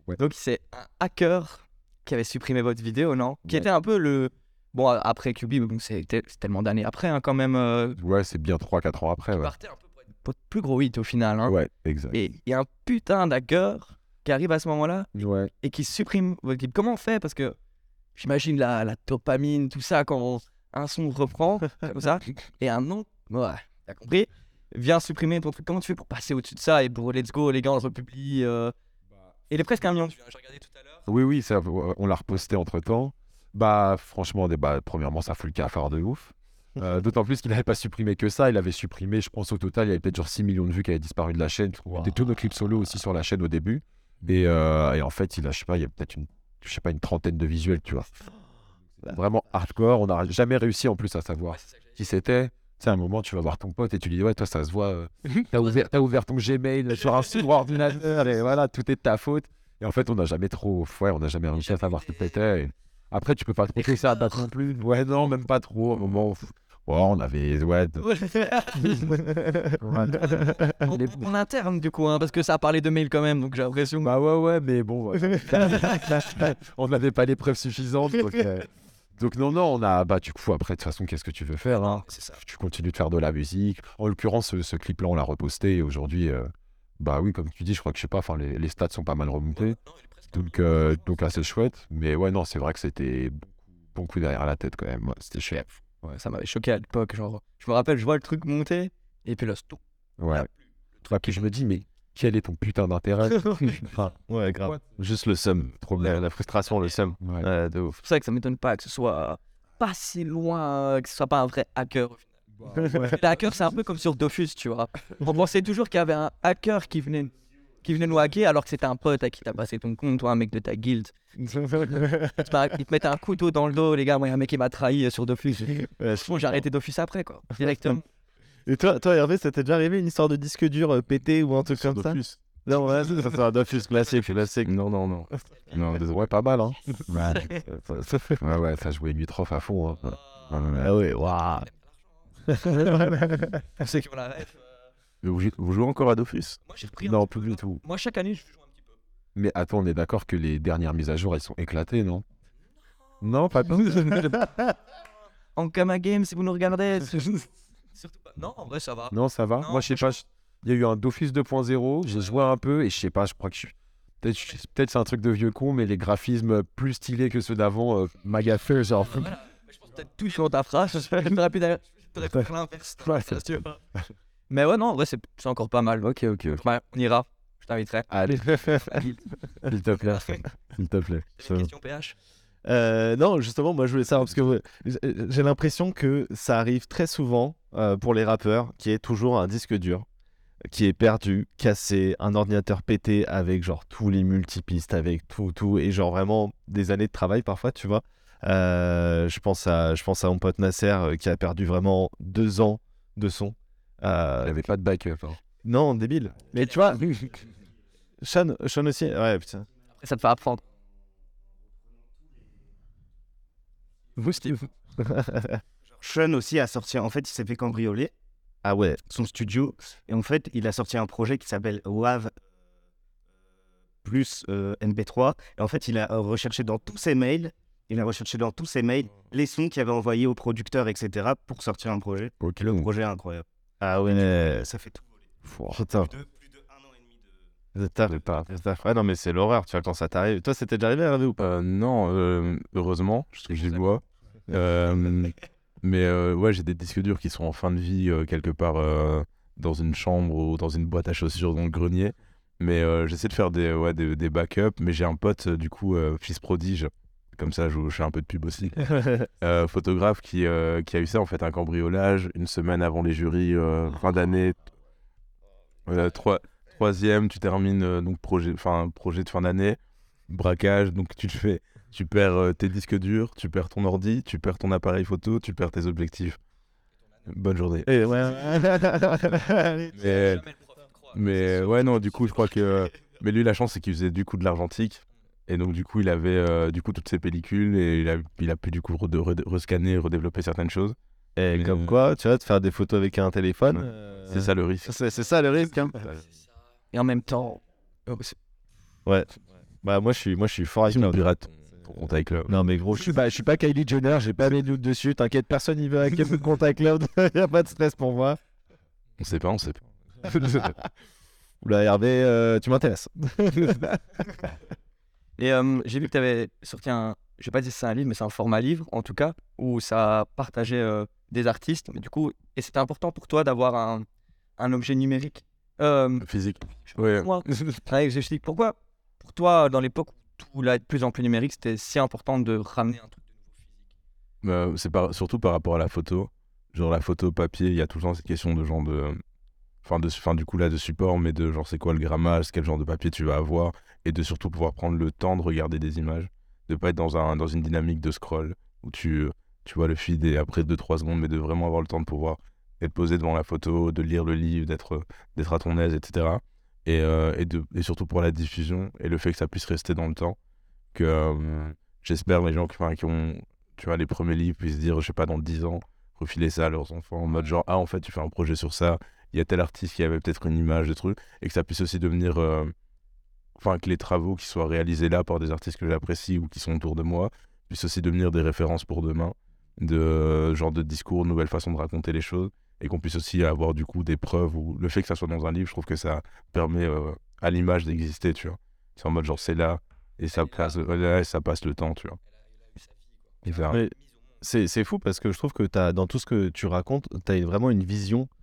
Ouais. donc c'est un hacker qui avait supprimé votre vidéo, non? Qui Ouais. était un peu le... Bon, après QB, mais bon, c'était c'est tellement d'années après hein, quand même. euh, Ouais, c'est bien 3-4 ans après, qui ouais. partait un peu votre plus gros hit au final. Hein. Ouais, exact. Et il y a un putain d'hacker qui arrive à ce moment-là Ouais. et qui supprime votre clip. Comment on fait? Parce que j'imagine la, la dopamine, tout ça, quand on- un son reprend, [laughs] comme ça, et un nom, ouais, t'as compris, vient supprimer ton truc. Comment tu fais pour passer au-dessus de ça et pour let's go, les gars, on le republie euh, Il est presque un million hein, j'ai regardé tout à l'heure. Oui, oui, ça, on l'a reposté entre temps. Bah, franchement, bah, premièrement, ça fout le cafard de ouf. Euh, D'autant plus qu'il n'avait pas supprimé que ça. Il avait supprimé, je pense, au total, il y avait peut-être genre 6 millions de vues qui avaient disparu de la chaîne. On mettait tous nos clips solo aussi sur la chaîne au début. Et, euh, et en fait, il a, je sais pas, il y a peut-être une, je sais pas, une trentaine de visuels, tu vois. Vraiment hardcore. On n'a jamais réussi en plus à savoir qui c'était. Tu sais, à un moment, tu vas voir ton pote et tu lui dis, ouais, toi, ça se voit. euh, [laughs] T'as ouvert, t'as ouvert ton Gmail sur un sur ordinateur et voilà, tout est de ta faute. Et en fait, on n'a jamais trop, ouais, on n'a jamais réussi à savoir ce que c'était. Après, tu peux pas trop ça à date non plus. Ouais, non, même pas trop. À un moment, ouais, on avait, ouais, de- [laughs] en, interne, du coup, hein, parce que ça a parlé de mail quand même, donc j'ai l'impression. bah ouais, ouais, mais bon, [laughs] on n'avait pas les preuves suffisantes. Donc, euh, donc non, non, on a, bah du coup, après, de toute façon, qu'est-ce que tu veux faire hein? C'est ça. Tu continues de faire de la musique. En l'occurrence, ce, ce clip-là, on l'a reposté et aujourd'hui, euh, bah oui, comme tu dis, je crois que je sais pas, enfin, les, les stats sont pas mal remontés. Donc, euh, donc là, c'est chouette. Mais ouais, non, c'est vrai que c'était bon, bon coup derrière la tête quand même. Ouais, c'était chouette. Ouais, ça m'avait choqué à l'époque. Genre, je me rappelle, je vois le truc monter, et puis là, c'est tout. Ouais. Ouais, puis je me dis, mais quel est ton putain d'intérêt? [laughs] Enfin, Ouais, grave. Juste le seum. La, la frustration, le seum. ouais. Ouais, de ouf. C'est pour ça que ça m'étonne pas que ce soit pas si loin, que ce soit pas un vrai hacker. au final. [laughs] Les hackers, c'est un peu comme sur Dofus, tu vois. On pensait toujours qu'il y avait un hacker qui venait, qui venait nous hacker alors que c'était un pote à qui t'as passé ton compte, toi, un mec de ta guilde. Ils te, mar- ils te mettent un couteau dans le dos, les gars. Moi, il y a un mec qui m'a trahi euh, sur Dofus. Ouais, Bon, j'ai arrêté Dofus après, quoi. Directement. Et toi, toi, Hervé, ça t'est déjà arrivé une histoire de disque dur euh, pété ou un truc comme ça Non, ouais, ça, c'est un Dofus classique, classique. Non, non, non. [laughs] Non, désolé. Ouais, pas mal, hein ouais. ouais, ouais, ça jouait Mitroff à fond. Hein. Ah [laughs] ouais, waouh. C'est qu'on l'arrête. Mais Vous, jou- vous jouez encore à Dofus Moi, j'ai repris Non, plus du tout. Moi, chaque année, je joue un petit peu. Mais attends, on est d'accord que les dernières mises à jour, elles sont éclatées, non? Non, pas tout. [laughs] En Kama Game, si vous nous regardez. Surtout pas. Non, en vrai, ça va. Non, ça va. Non, Moi, je sais pas. je- Il y a eu un Dofus 2.0. J'ai joué un peu et je sais pas. Je crois que je suis. Peut-être je- peut-être c'est un truc de vieux con, mais les graphismes plus stylés que ceux d'avant, euh, maga genre. Voilà. Mais je pense peut-être tout sur ta phrase. [laughs] D'ailleurs- t'aurais pu faire l'inverse. [laughs] Mais ouais, non, en vrai, c'est c'est encore pas mal. Ok, ok. ok. Ouais, on ira. Je t'inviterai. Allez, [laughs] s'il te plaît. S'il te plaît. T'as une question PH Euh, non, justement, moi je voulais savoir parce que euh, j'ai- j'ai l'impression que ça arrive très souvent euh, pour les rappeurs qui est toujours un disque dur qui est perdu, cassé, un ordinateur pété avec genre tous les multipistes, avec tout, tout et genre vraiment des années de travail parfois, tu vois. Euh, je pense à, je pense à mon pote Nasser euh, qui a perdu vraiment deux ans de son. Euh, Il avait pas de backup. hein. non, débile. Mais tu vois, Sean, Sean aussi. Ouais, putain. Après, ça te fait apprendre. Vous, Steve? [laughs] Sean aussi a sorti, en fait, il s'est fait cambrioler ah ouais. son studio. Et en fait, il a sorti un projet qui s'appelle WAV plus euh, MP3. Et en fait, il a recherché dans tous ses mails, il a recherché dans tous ses mails les sons qu'il avait envoyés aux producteurs, etc. pour sortir un projet. Ok. Le projet est incroyable. Ah ouais. Ça fait tout. Putain. Plus de, plus de un an et demi de. Le taf, taf. Ouais, non, mais c'est l'horreur, tu vois, quand ça t'arrive. Toi, c'était déjà arrivé, Hervé, ou pas? Euh, non, euh, heureusement, je touche du bois. Euh, mais euh, ouais, j'ai des disques durs qui sont en fin de vie euh, quelque part euh, dans une chambre ou dans une boîte à chaussures dans le grenier. Mais euh, j'essaie de faire des, ouais, des, des backups. Mais j'ai un pote, du coup, euh, fils prodige, comme ça je, je fais un peu de pub aussi, [laughs] euh, photographe qui, euh, qui a eu ça en fait, un cambriolage une semaine avant les jurys, euh, fin d'année. Trois- troisième, tu termines donc projet, enfin projet de fin d'année, braquage, donc tu te fais, tu perds tes disques durs, tu perds ton ordi, tu perds ton appareil photo, tu perds tes objectifs. Bonne journée. Eh, ouais. [laughs] Mais, mais ouais, non, du coup, je crois que. Mais lui, la chance, c'est qu'il faisait du coup de l'argentique. Et donc, du coup, il avait euh, du coup toutes ses pellicules et il a, il a pu du coup re- re- rescanner, redévelopper certaines choses. Et Mais, comme euh, quoi, tu vois, de faire des photos avec un téléphone. Ouais. euh, C'est ça le risque. C'est c'est ça le risque. hein. Et en même temps. oh, c'est- Bah, moi, je suis, moi, je suis fort avec ton, ton compte iCloud. Non, mais gros, je suis je suis pas Kylie Jenner, j'ai pas mes doutes dessus. T'inquiète, personne n'y veut hacker mon compte iCloud. [laughs] y a pas de stress pour moi. On sait pas, on sait pas. [laughs] Oula, Hervé, euh, tu m'intéresses. [laughs] Et euh, j'ai vu que tu avais sorti un. Je vais pas dire que c'est un livre, mais c'est un format livre, en tout cas, où ça partageait euh, des artistes. Mais du coup, et c'était important pour toi d'avoir un, un objet numérique. Euh, Physique. Ouais. moi, [laughs] ouais, j'explique pourquoi. Pour toi, dans l'époque où tout allait de plus en plus numérique, c'était si important de ramener un truc de nouveau physique. Euh, c'est par- surtout par rapport à la photo. Genre la photo papier, il y a tout le temps cette question de genre de. Enfin, de, enfin, du coup, là, de support, mais de genre, c'est quoi le grammage, quel genre de papier tu vas avoir, et de surtout pouvoir prendre le temps de regarder des images, de pas être dans, un, dans une dynamique de scroll où tu, tu vois le feed et après 2-3 secondes, mais de vraiment avoir le temps de pouvoir être posé devant la photo, de lire le livre, d'être d'être à ton aise, etc. Et, euh, et, de, et surtout pour la diffusion et le fait que ça puisse rester dans le temps, que euh, j'espère les gens qui ont tu vois, les premiers livres puissent dire, je sais pas, dans 10 ans, refiler ça à leurs enfants en mode genre, ah, en fait, tu fais un projet sur ça, il y a tel artiste qui avait peut-être une image, de trucs, et que ça puisse aussi devenir. euh, Enfin, que les travaux qui soient réalisés là par des artistes que j'apprécie ou qui sont autour de moi puissent aussi devenir des références pour demain, de euh, genre de discours, de nouvelles façons de raconter les choses, et qu'on puisse aussi avoir du coup des preuves ou le fait que ça soit dans un livre, je trouve que ça permet euh, à l'image d'exister, tu vois. C'est en mode genre, c'est là, et ça passe, ouais, ça passe le temps, tu vois. Et c'est fou parce que je trouve que dans tout ce que tu racontes, tu as vraiment une vision euh,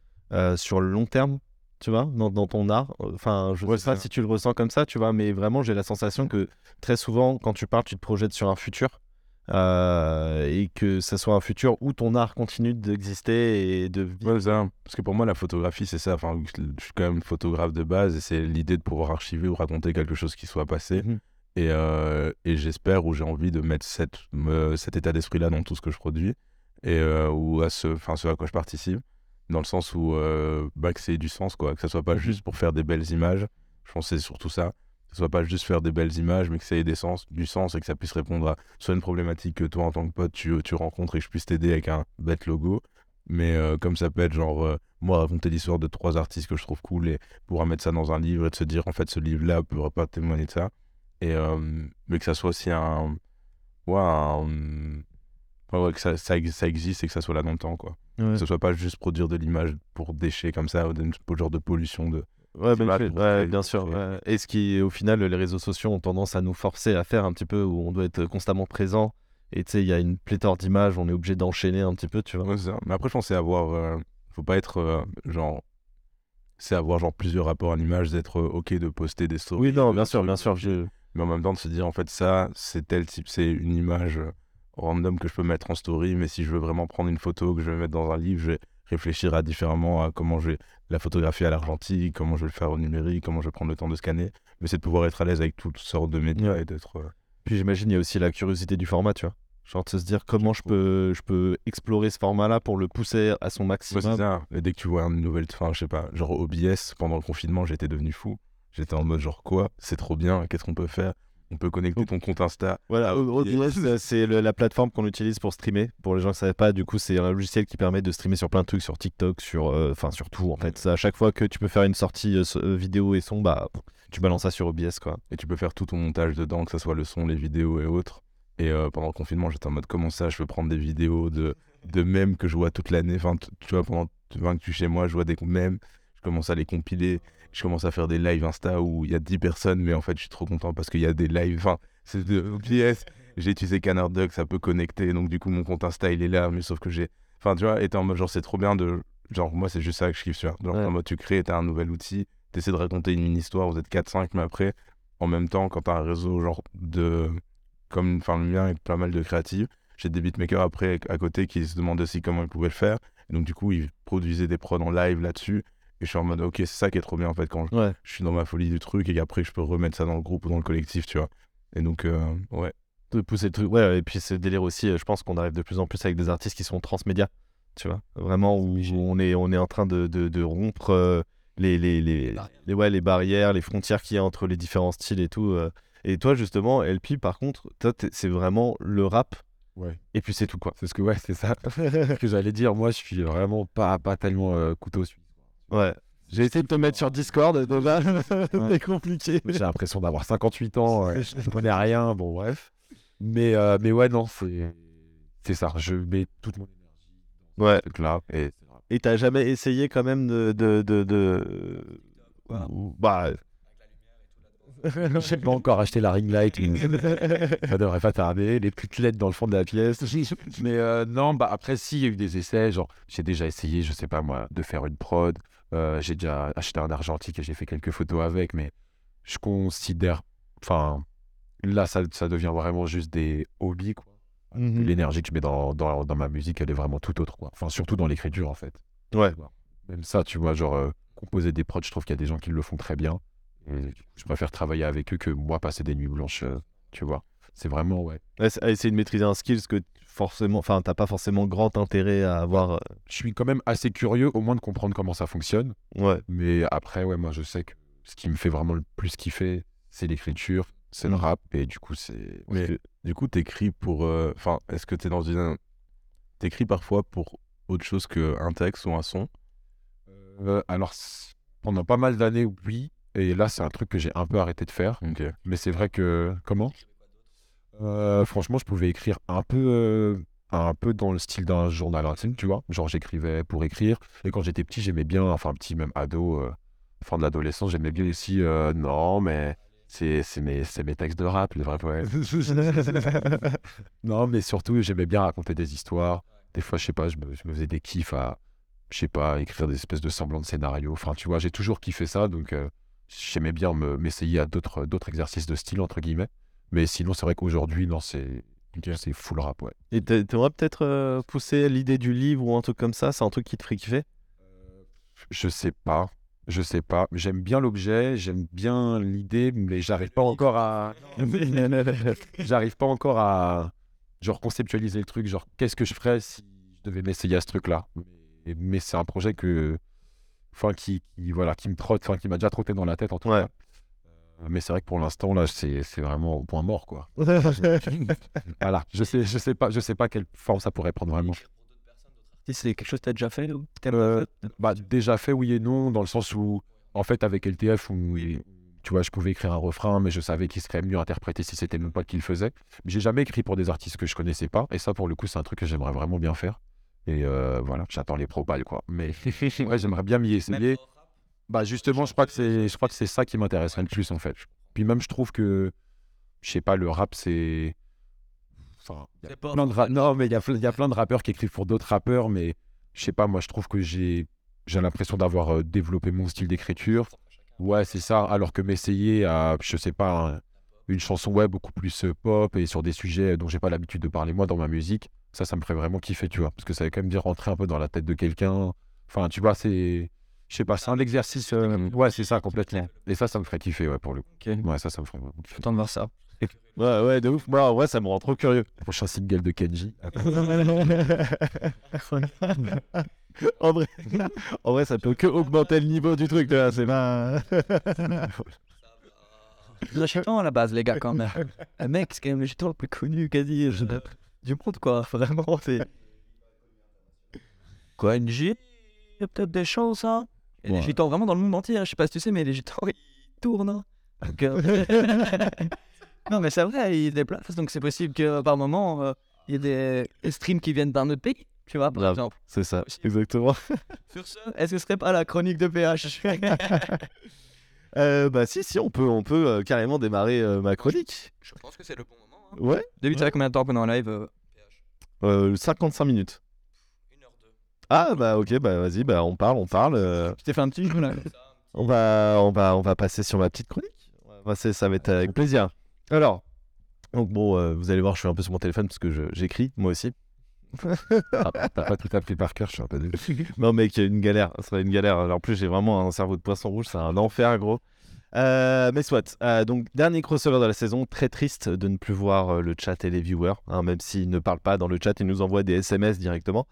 sur le long terme tu vois, dans, dans ton art. Enfin, je Ouais, sais pas ça. si tu le ressens comme ça, tu vois, mais vraiment, j'ai la sensation que très souvent, quand tu parles, tu te projettes sur un futur. euh, et que ça soit un futur où ton art continue d'exister et de vivre. Ouais, ça. Parce que pour moi, la photographie, c'est ça. Enfin, je suis quand même photographe de base et c'est l'idée de pouvoir archiver ou raconter quelque chose qui soit passé. Mhm. Et, euh, et j'espère ou j'ai envie de mettre cette, cet état d'esprit-là dans tout ce que je produis et euh, ou à ce, ce à quoi je participe. Dans le sens où euh, bah, que ça ait du sens, quoi. Que ça soit pas Mhm. juste pour faire des belles images. Je pense que c'est surtout ça. Que ce soit pas juste faire des belles images, mais que ça ait des sens, du sens et que ça puisse répondre à soit une problématique que toi, en tant que pote, tu, tu rencontres et que je puisse t'aider avec un bête logo. Mais euh, comme ça peut être genre, euh, moi, raconter l'histoire de trois artistes que je trouve cool et pouvoir mettre ça dans un livre et de se dire, en fait, ce livre-là pourra pas témoigner de ça. Et, euh, mais que ça soit aussi un. Ouais, un- ouais, ouais, que ça, ça, ça existe et que ça soit là dans le temps, quoi. Ouais. Que ce soit pas juste produire de l'image pour déchets comme ça, ou de, genre de pollution de. Ouais, ben, mal pour ouais, bien sûr. ouais. Et ce qui, au final, les réseaux sociaux ont tendance à nous forcer à faire un petit peu où on doit être constamment présent. Et tu sais, il y a une pléthore d'images, on est obligé d'enchaîner un petit peu, tu vois. Ça. Mais après, je pense c'est avoir. euh, faut pas être euh, genre. C'est avoir genre plusieurs rapports à l'image, d'être euh, ok de poster des stories. Oui, non, de bien sûr, bien sûr. je- Mais en même temps, de se dire, en fait, ça, c'est tel type, c'est une image euh, random que je peux mettre en story, mais si je veux vraiment prendre une photo que je vais mettre dans un livre, je vais réfléchir à différemment à comment je vais la photographier à l'argentique, comment je vais le faire au numérique, comment je vais prendre le temps de scanner. Mais c'est de pouvoir être à l'aise avec toutes sortes de médias Ouais. et d'être. euh, Puis j'imagine, il y a aussi la curiosité du format, tu vois. Genre de se dire comment je peux, je peux explorer ce format-là pour le pousser à son Ouais, maximum. c'est ça. Et dès que tu vois une nouvelle, enfin, je sais pas, genre OBS, pendant le confinement, j'étais devenu fou. J'étais en mode genre quoi? C'est trop bien, qu'est-ce qu'on peut faire? On peut connecter ton compte Insta. Voilà, [laughs] euh, c'est la plateforme qu'on utilise pour streamer. Pour les gens qui ne savaient pas, du coup, c'est un logiciel qui permet de streamer sur plein de trucs, sur TikTok, sur, euh, sur tout en fait. À chaque fois que tu peux faire une sortie euh, vidéo et son, bah, tu balances ça sur OBS, quoi. Et tu peux faire tout ton montage dedans, que ce soit le son, les vidéos et autres. Et euh, pendant le confinement, j'étais en mode comment ça, je peux prendre des vidéos de, de mèmes que je vois toute l'année? Enfin, tu vois, pendant 20 que suis chez moi, je vois des mèmes, je commence à les compiler. Je commence à faire des lives Insta où il y a 10 personnes, mais en fait, je suis trop content parce qu'il y a des lives. Enfin, c'est de [laughs] OBS. J'ai utilisé Canard Duck, ça peut connecter. Donc, du coup, mon compte Insta, il est là, mais sauf que j'ai. Enfin, tu vois, t'es en mode genre, c'est trop bien de. Genre, moi, c'est juste ça que je kiffe. Genre, Ouais. en mode, tu crées, t'as un nouvel outil, t'essaies de raconter une mini-histoire, vous êtes 4-5, mais après, en même temps, quand t'as un réseau genre de. Comme enfin, le mien avec pas mal de créatifs, j'ai des beatmakers après à côté qui se demandaient aussi comment ils pouvaient le faire. Et donc, du coup, ils produisaient des prods en live là-dessus. Et je suis en mode, ok, c'est ça qui est trop bien en fait quand je, Ouais. je suis dans ma folie du truc et qu'après je peux remettre ça dans le groupe ou dans le collectif, tu vois. Et donc, euh, ouais. De pousser le truc. Ouais, et puis ce délire aussi, euh, je pense qu'on arrive de plus en plus avec des artistes qui sont transmédia, tu vois. Vraiment, où on est, on est en train de, de, de rompre euh, les, les, les, les, ouais, les barrières, les frontières qu'il y a entre les différents styles et tout. euh. Et toi, justement, LP, par contre, toi, t'es- c'est vraiment le rap. Ouais. Et puis c'est tout, quoi. C'est ce que, ouais, c'est ça [laughs] ce que j'allais dire. Moi, je suis vraiment pas, pas tellement euh, couteau suisse. Ouais. J'ai essayé de te mettre sur Discord, de là, [laughs] c'est compliqué. J'ai l'impression d'avoir 58 ans, je ne connais rien, bon bref. Mais, euh, mais ouais, non, c'est c'est ça. Je mets toute mon énergie Ouais. ce truc-là. Et Et t'as jamais essayé quand même de. de, de, de... Bah. je n'ai pas encore acheté la ring light. [laughs] ça devrait pas tarder. Les petites lettres dans le fond de la pièce. Mais euh, non, bah après, si, il y a eu des essais. Genre, j'ai déjà essayé, je sais pas moi, de faire une prod. Euh, j'ai déjà acheté un argentique et j'ai fait quelques photos avec. Mais je considère. Enfin, là, ça, ça devient vraiment juste des hobbies, quoi. Mhm. L'énergie que je mets dans, dans, dans ma musique, elle est vraiment tout autre, quoi. Enfin, surtout dans l'écriture, en fait. Ouais. Même ça, tu vois, genre, euh, composer des prods, je trouve qu'il y a des gens qui le font très bien. Et je préfère travailler avec eux que moi passer des nuits blanches, euh, tu vois. C'est vraiment, ouais. Essayer de maîtriser un skill, ce que forcément. Enfin, t'as pas forcément grand intérêt à avoir. euh, Je suis quand même assez curieux, au moins de comprendre comment ça fonctionne. Ouais. Mais après, ouais, moi, je sais que ce qui me fait vraiment le plus kiffer, c'est l'écriture, c'est le Mm. rap. Et du coup, c'est. Mais du coup, t'écris pour. euh, Enfin, est-ce que t'es dans une. T'écris parfois pour autre chose qu'un texte ou un son? Euh, alors, pendant pas mal d'années, oui. Et là, c'est un truc que j'ai un peu arrêté de faire. Ok. Mais c'est vrai que. Comment? Euh, Franchement, je pouvais écrire un peu, euh, un peu dans le style d'un journal intime, tu vois. Genre, j'écrivais pour écrire. Et quand j'étais petit, j'aimais bien, enfin, petit, même ado, euh, fin de l'adolescence, j'aimais bien aussi. euh, non, mais c'est mes, mes textes de rap, les vrais poètes. [laughs] non, mais surtout, j'aimais bien raconter des histoires. Des fois, je sais pas, je me, je me faisais des kiffs à, je sais pas, écrire des espèces de semblants de scénarios. Enfin, tu vois, j'ai toujours kiffé ça, donc j'aimais bien me- m'essayer à d'autres exercices de style, entre guillemets. Mais sinon, c'est vrai qu'aujourd'hui, non, c'est c'est full rap, ouais. Et t'a- t'aimerais peut-être euh, pousser l'idée du livre ou un truc comme ça? C'est un truc qui te ferait kiffer? Je sais pas. Je sais pas. J'aime bien l'objet, j'aime bien l'idée, mais j'arrive pas encore à. [laughs] j'arrive pas encore à. Genre conceptualiser le truc. Genre, qu'est-ce que je ferais si je devais m'essayer à ce truc-là? Mais, mais c'est un projet que. Enfin, qui, qui, voilà, qui me trotte, enfin, qui m'a déjà trotté dans la tête en tout Ouais. cas. Euh, Mais c'est vrai que pour l'instant, là, c'est c'est vraiment au point mort, quoi. [laughs] Voilà. Je sais, je sais pas, je sais pas quelle forme ça pourrait prendre vraiment. Si c'est quelque chose que tu as déjà fait ou Euh, Bah, déjà fait, oui et non, dans le sens où, en fait, avec LTF, où, tu vois, je pouvais écrire un refrain, mais je savais qu'il serait mieux interprété si c'était mon pote qui le faisait. Mais j'ai jamais écrit pour des artistes que je connaissais pas, et ça, pour le coup, c'est un truc que j'aimerais vraiment bien faire. Et euh, voilà, j'attends les propales, quoi. Mais [laughs] ouais, j'aimerais bien m'y essayer. Bah, justement, je crois que c'est, je crois que c'est ça qui m'intéresserait le plus, en fait. Puis même, je trouve que, je sais pas, le rap, c'est. Enfin, il y a C'est pas- plein de ra- Non, mais il y a, il y a plein de rappeurs qui écrivent pour d'autres rappeurs, mais je sais pas, moi, je trouve que j'ai, j'ai l'impression d'avoir euh, développé mon style d'écriture. Ouais, c'est ça. Alors que m'essayer à, je sais pas, un- une chanson ouais, beaucoup plus euh, pop et sur des sujets dont j'ai pas l'habitude de parler moi dans ma musique, ça, ça me ferait vraiment kiffer, tu vois. Parce que ça veut quand même dire rentrer un peu dans la tête de quelqu'un. Enfin, tu vois, c'est. Je sais pas, c'est un exercice. euh, Ouais, c'est ça, complètement. Et ça, ça me ferait kiffer, ouais, pour le coup. Ok. Ouais, ça, ça me ferait kiffer. Content de voir ça. [laughs] Ouais, ouais, de ouf. Moi, en vrai, ça me rend trop curieux. Prochain single de Kenji. [laughs] en, vrai, en vrai, ça peut que augmenter le niveau du truc, là. C'est pas. [laughs] Géton à la base, les gars, quand même. Un mec, c'est quand même le le plus connu quasi je- du monde, quoi. Vraiment, c'est. Quoi, NJ Il y a peut-être des choses, hein. Et Ouais. les vraiment dans le monde entier, hein. je sais pas si tu sais, mais les Gétons, [laughs] ils tournent. hein. Donc, euh, [laughs] non, mais c'est vrai, ils déplacent, donc c'est possible que par moment, euh, il y ait des streams qui viennent d'un autre pays, tu vois, par exemple. C'est ça, exactement. [laughs] Sur ce, est-ce que ce serait pas la chronique de PH Euh, bah, si, si, on peut, on peut euh, carrément démarrer euh, ma chronique. Je pense que c'est le bon moment. Hein. Ouais. Début, ça fait combien de temps pendant un live euh, Euh, 55 minutes. 1h02. Ah, bah, ok, bah, vas-y, bah, on parle, on parle. euh, Je t'ai fait un petit jeu là. On va, on va, on va passer sur ma petite chronique. On va passer- ça va être avec plaisir. Alors, donc bon, euh, vous allez voir, je suis un peu sur mon téléphone parce que je- j'écris, moi aussi. [laughs] Ah, T'as pas tout appris par cœur, je suis un peu désolé. Non, mec, une galère. Ça va être une galère. En plus, j'ai vraiment un cerveau de poisson rouge. C'est un enfer, gros. Euh, mais soit. Euh, donc, dernier crossover de la saison. Très triste de ne plus voir euh, le chat et les viewers. hein, même s'ils ne parlent pas dans le chat, ils nous envoient des SMS directement.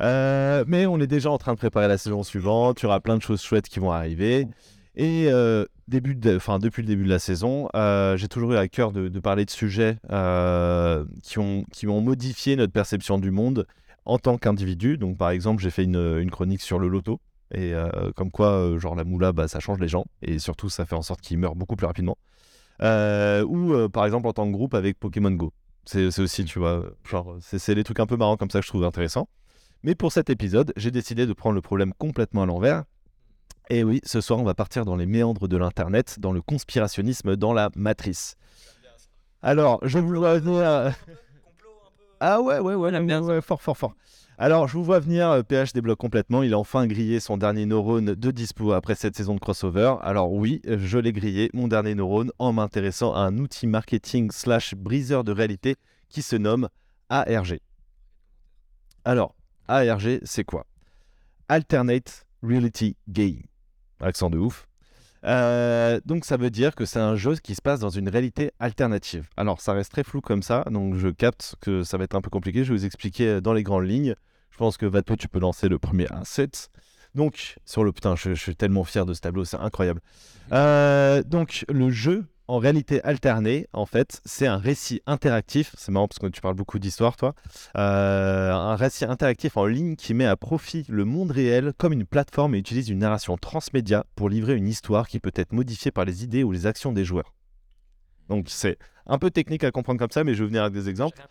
Euh, mais on est déjà en train de préparer la saison suivante. Il y aura plein de choses chouettes qui vont arriver. Et euh, début de, enfin, depuis le début de la saison, euh, j'ai toujours eu à cœur de, parler de sujets qui, ont, qui ont modifié notre perception du monde en tant qu'individu. Donc, par exemple, j'ai fait une, chronique sur le loto. Et comme quoi, genre la moula, bah, ça change les gens. Et surtout, ça fait en sorte qu'ils meurent beaucoup plus rapidement. Ou, par exemple, en tant que groupe avec Pokémon Go. C'est aussi, tu vois, genre, c'est les trucs un peu marrants comme ça que je trouve intéressants. Mais pour cet épisode, j'ai décidé de prendre le problème complètement à l'envers. Et oui, ce soir, on va partir dans les méandres de l'Internet, dans le conspirationnisme, dans la matrice. Alors, je vous vois venir. Ah ouais, ouais, ouais, bien ouais, fort, fort, fort. Alors, je vous vois venir, euh, PH débloque complètement. Il a enfin grillé son dernier neurone de dispo après cette saison de crossover. Alors oui, euh, je l'ai grillé, mon dernier neurone, en m'intéressant à un outil marketing slash briseur de réalité qui se nomme ARG. Alors, ARG, c'est quoi? Alternate Reality Game. Accent de ouf. Euh, donc ça veut dire que c'est un jeu qui se passe dans une réalité alternative. Alors ça reste très flou comme ça, donc je capte que ça va être un peu compliqué. Je vais vous expliquer euh, dans les grandes lignes. Je pense que Vato, tu peux lancer le premier asset. Donc sur le putain, je, suis tellement fier de ce tableau, c'est incroyable. Euh, donc le jeu en réalité alternée, en fait, c'est un récit interactif. C'est marrant parce que tu parles beaucoup d'histoire, toi. Euh, un récit interactif en ligne qui met à profit le monde réel comme une plateforme et utilise une narration transmédia pour livrer une histoire qui peut être modifiée par les idées ou les actions des joueurs. Donc c'est un peu technique à comprendre comme ça, mais je vais venir avec des exemples.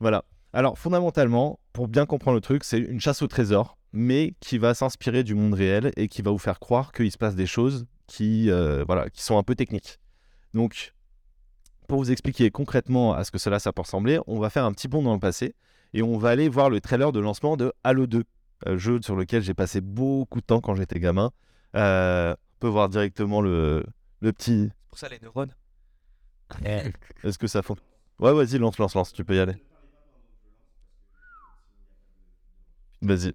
Voilà. Alors fondamentalement, pour bien comprendre le truc, c'est une chasse au trésor, mais qui va s'inspirer du monde réel et qui va vous faire croire qu'il se passe des choses qui, euh, voilà, qui sont un peu techniques. Donc, pour vous expliquer concrètement à ce que cela ça peut ressembler, on va faire un petit bond dans le passé et on va aller voir le trailer de lancement de Halo 2. euh, jeu sur lequel j'ai passé beaucoup de temps quand j'étais gamin. Euh, on peut voir directement le, le petit. C'est pour ça les neurones. Est-ce que ça fond Ouais, vas-y, lance, lance, lance, tu peux y aller. Vas-y.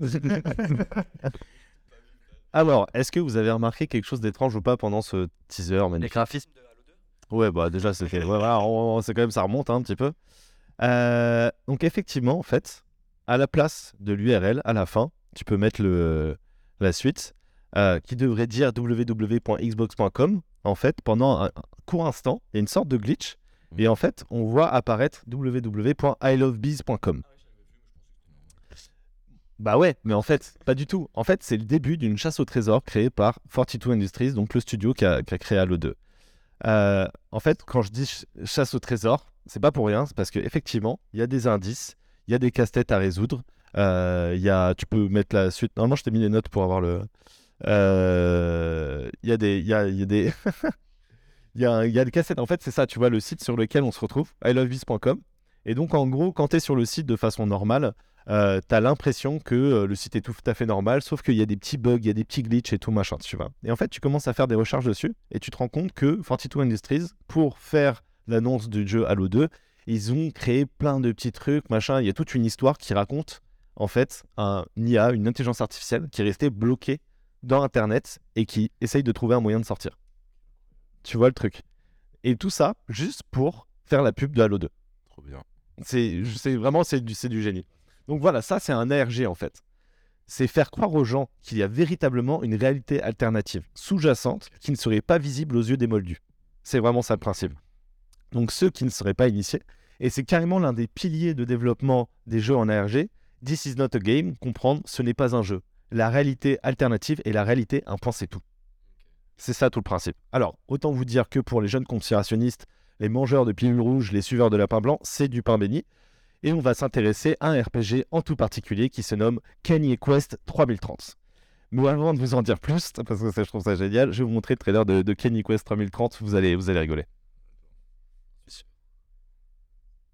[laughs] Alors, est-ce que vous avez remarqué quelque chose d'étrange ou pas pendant ce teaser Les magnifique graphismes de Halo 2 Ouais, bah déjà, c'est ouais, voilà, quand même, ça remonte hein, un petit peu. Euh, donc, effectivement, en fait, à la place de l'URL, à la fin, tu peux mettre le, la suite euh, qui devrait dire www.xbox.com. En fait, pendant un, un court instant, il y a une sorte de glitch. Et en fait, on voit apparaître www.ilovebees.com. Bah ouais, mais en fait, pas du tout. En fait, c'est le début d'une chasse au trésor créée par 42 Industries, donc le studio qui a, créé Halo 2. Euh, en fait, quand je dis ch- chasse au trésor, c'est pas pour rien, c'est parce qu'effectivement, il y a des indices, il y a des casse-têtes à résoudre. euh, y a, tu peux mettre la suite. Normalement, je t'ai mis les notes pour avoir le. euh, Il y a des. Il y a, y a des. [laughs] Il y a, y a cassettes. En fait, c'est ça, tu vois, le site sur lequel on se retrouve, ilovebees.com. Et donc, en gros, quand tu es sur le site de façon normale, euh, tu as l'impression que euh, le site est tout à fait normal, sauf qu'il y a des petits bugs, il y a des petits glitches et tout machin, tu vois. Et en fait, tu commences à faire des recherches dessus et tu te rends compte que 42 Industries, pour faire l'annonce du jeu Halo 2, ils ont créé plein de petits trucs, machin. Il y a toute une histoire qui raconte, en fait, un IA, une intelligence artificielle qui est restée bloquée dans Internet et qui essaye de trouver un moyen de sortir. Tu vois le truc. Et tout ça, juste pour faire la pub de Halo 2. Trop bien. C'est vraiment c'est du, c'est du génie. Donc voilà, ça c'est un ARG en fait. C'est faire croire aux gens qu'il y a véritablement une réalité alternative, sous-jacente, qui ne serait pas visible aux yeux des moldus. C'est vraiment ça le principe. Donc ceux qui ne seraient pas initiés, et c'est carrément l'un des piliers de développement des jeux en ARG, This is not a game, comprendre ce n'est pas un jeu. La réalité alternative et la réalité, un point c'est tout. C'est ça tout le principe. Alors, autant vous dire que pour les jeunes conspirationnistes, les mangeurs de pilules rouges, les suiveurs de lapin blanc, c'est du pain béni. Et on va s'intéresser à un RPG en tout particulier qui se nomme Kanye Quest 3030. Mais avant de vous en dire plus, parce que je trouve ça génial, je vais vous montrer le trailer de, de Kanye Quest 3030, vous allez, vous allez rigoler.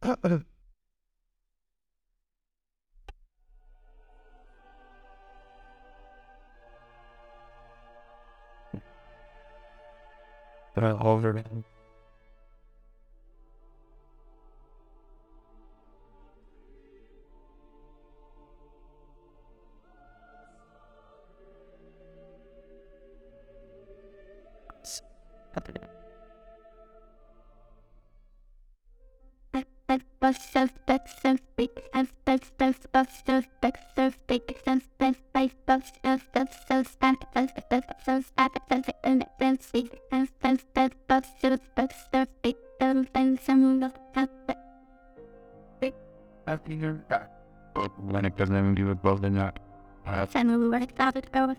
[coughs] bus self when it doesn't do it well then not some who were excited out of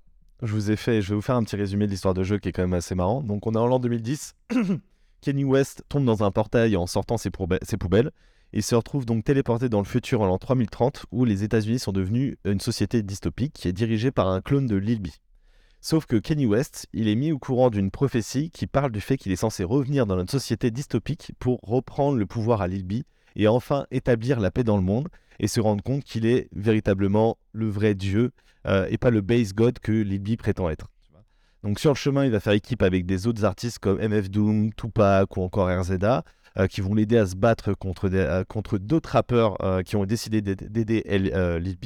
je vous ai fait, je vais vous faire un petit résumé de l'histoire de jeu qui est quand même assez marrant. Donc, on est en l'an 2010. [coughs] Kenny West tombe dans un portail en sortant ses, poube- ses poubelles. Il se retrouve donc téléporté dans le futur en l'an 3030 où les États-Unis sont devenus une société dystopique qui est dirigée par un clone de Lilby. Sauf que Kenny West, il est mis au courant d'une prophétie qui parle du fait qu'il est censé revenir dans notre société dystopique pour reprendre le pouvoir à Lilby et enfin établir la paix dans le monde et se rendre compte qu'il est véritablement le vrai Dieu euh, et pas le base god que Lilby prétend être. Donc sur le chemin, il va faire équipe avec des autres artistes comme MF Doom, Tupac ou encore RZA euh, qui vont l'aider à se battre contre, des- euh, contre d'autres rappeurs qui ont décidé d'aid- d'aider L- Lil B.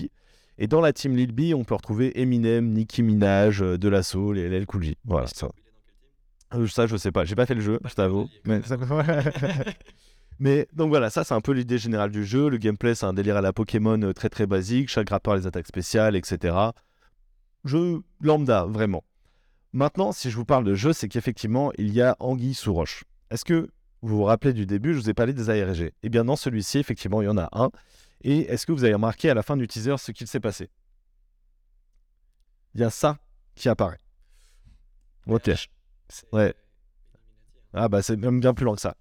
Et dans la team Lil B, on peut retrouver Eminem, Nicki Minaj, De La Soul et LL Cool J. Voilà, ça. Ça, je sais pas. J'ai pas fait le jeu, je t'avoue. Mais, [laughs] Mais donc voilà, ça c'est un peu l'idée générale du jeu. Le gameplay, c'est un délire à la Pokémon euh, très très basique. Chaque rappeur a les attaques spéciales, etc. Jeu lambda, vraiment. Maintenant, si je vous parle de jeu, c'est qu'effectivement, il y a Anguille sous roche. Est-ce que vous vous rappelez du début, je vous ai parlé des ARG Eh bien, dans celui-ci, effectivement, il y en a un. Et est-ce que vous avez remarqué à la fin du teaser ce qu'il s'est passé? Il y a ça qui apparaît. Ok. Ouais. Ah bah c'est même bien plus long que ça.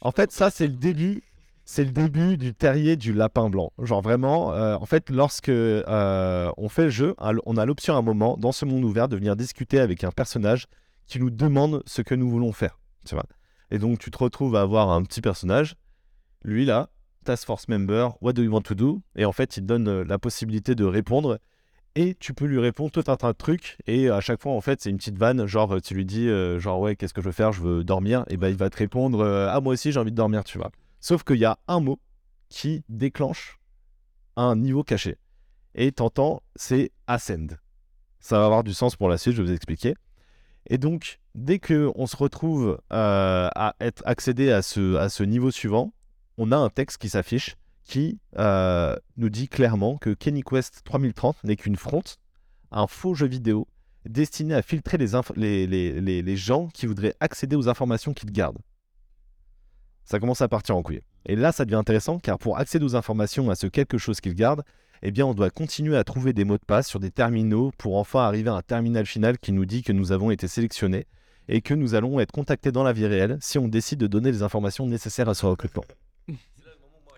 En fait, ça c'est le début, c'est le début du terrier du lapin blanc. Genre vraiment, euh, en fait, lorsque euh, on fait le jeu, on a l'option à un moment dans ce monde ouvert de venir discuter avec un personnage qui nous demande ce que nous voulons faire. Tu vois Et donc tu te retrouves à avoir un petit personnage, lui là, Task Force Member, What do you want to do? Et en fait, il te donne euh, la possibilité de répondre. Et tu peux lui répondre tout un tas de trucs. Et à chaque fois, en fait, c'est une petite vanne. Genre, tu lui dis, euh, genre, ouais, qu'est-ce que je veux faire Je veux dormir. Et ben, il va te répondre, euh, ah, moi aussi, j'ai envie de dormir, tu vois. Sauf qu'il y a un mot qui déclenche un niveau caché. Et t'entends, c'est Ascend. Ça va avoir du sens pour la suite, je vais vous expliquer. Et donc, dès que on se retrouve euh, à être accédé à ce, à ce niveau suivant, on a un texte qui s'affiche qui euh, nous dit clairement que Kenny Quest 3030 n'est qu'une fronte, un faux jeu vidéo destiné à filtrer les, les, gens qui voudraient accéder aux informations qu'il garde. Ça commence à partir en couille. Et là, ça devient intéressant car pour accéder aux informations à ce quelque chose qu'il garde, eh bien, on doit continuer à trouver des mots de passe sur des terminaux pour enfin arriver à un terminal final qui nous dit que nous avons été sélectionnés et que nous allons être contactés dans la vie réelle si on décide de donner les informations nécessaires à ce recrutement.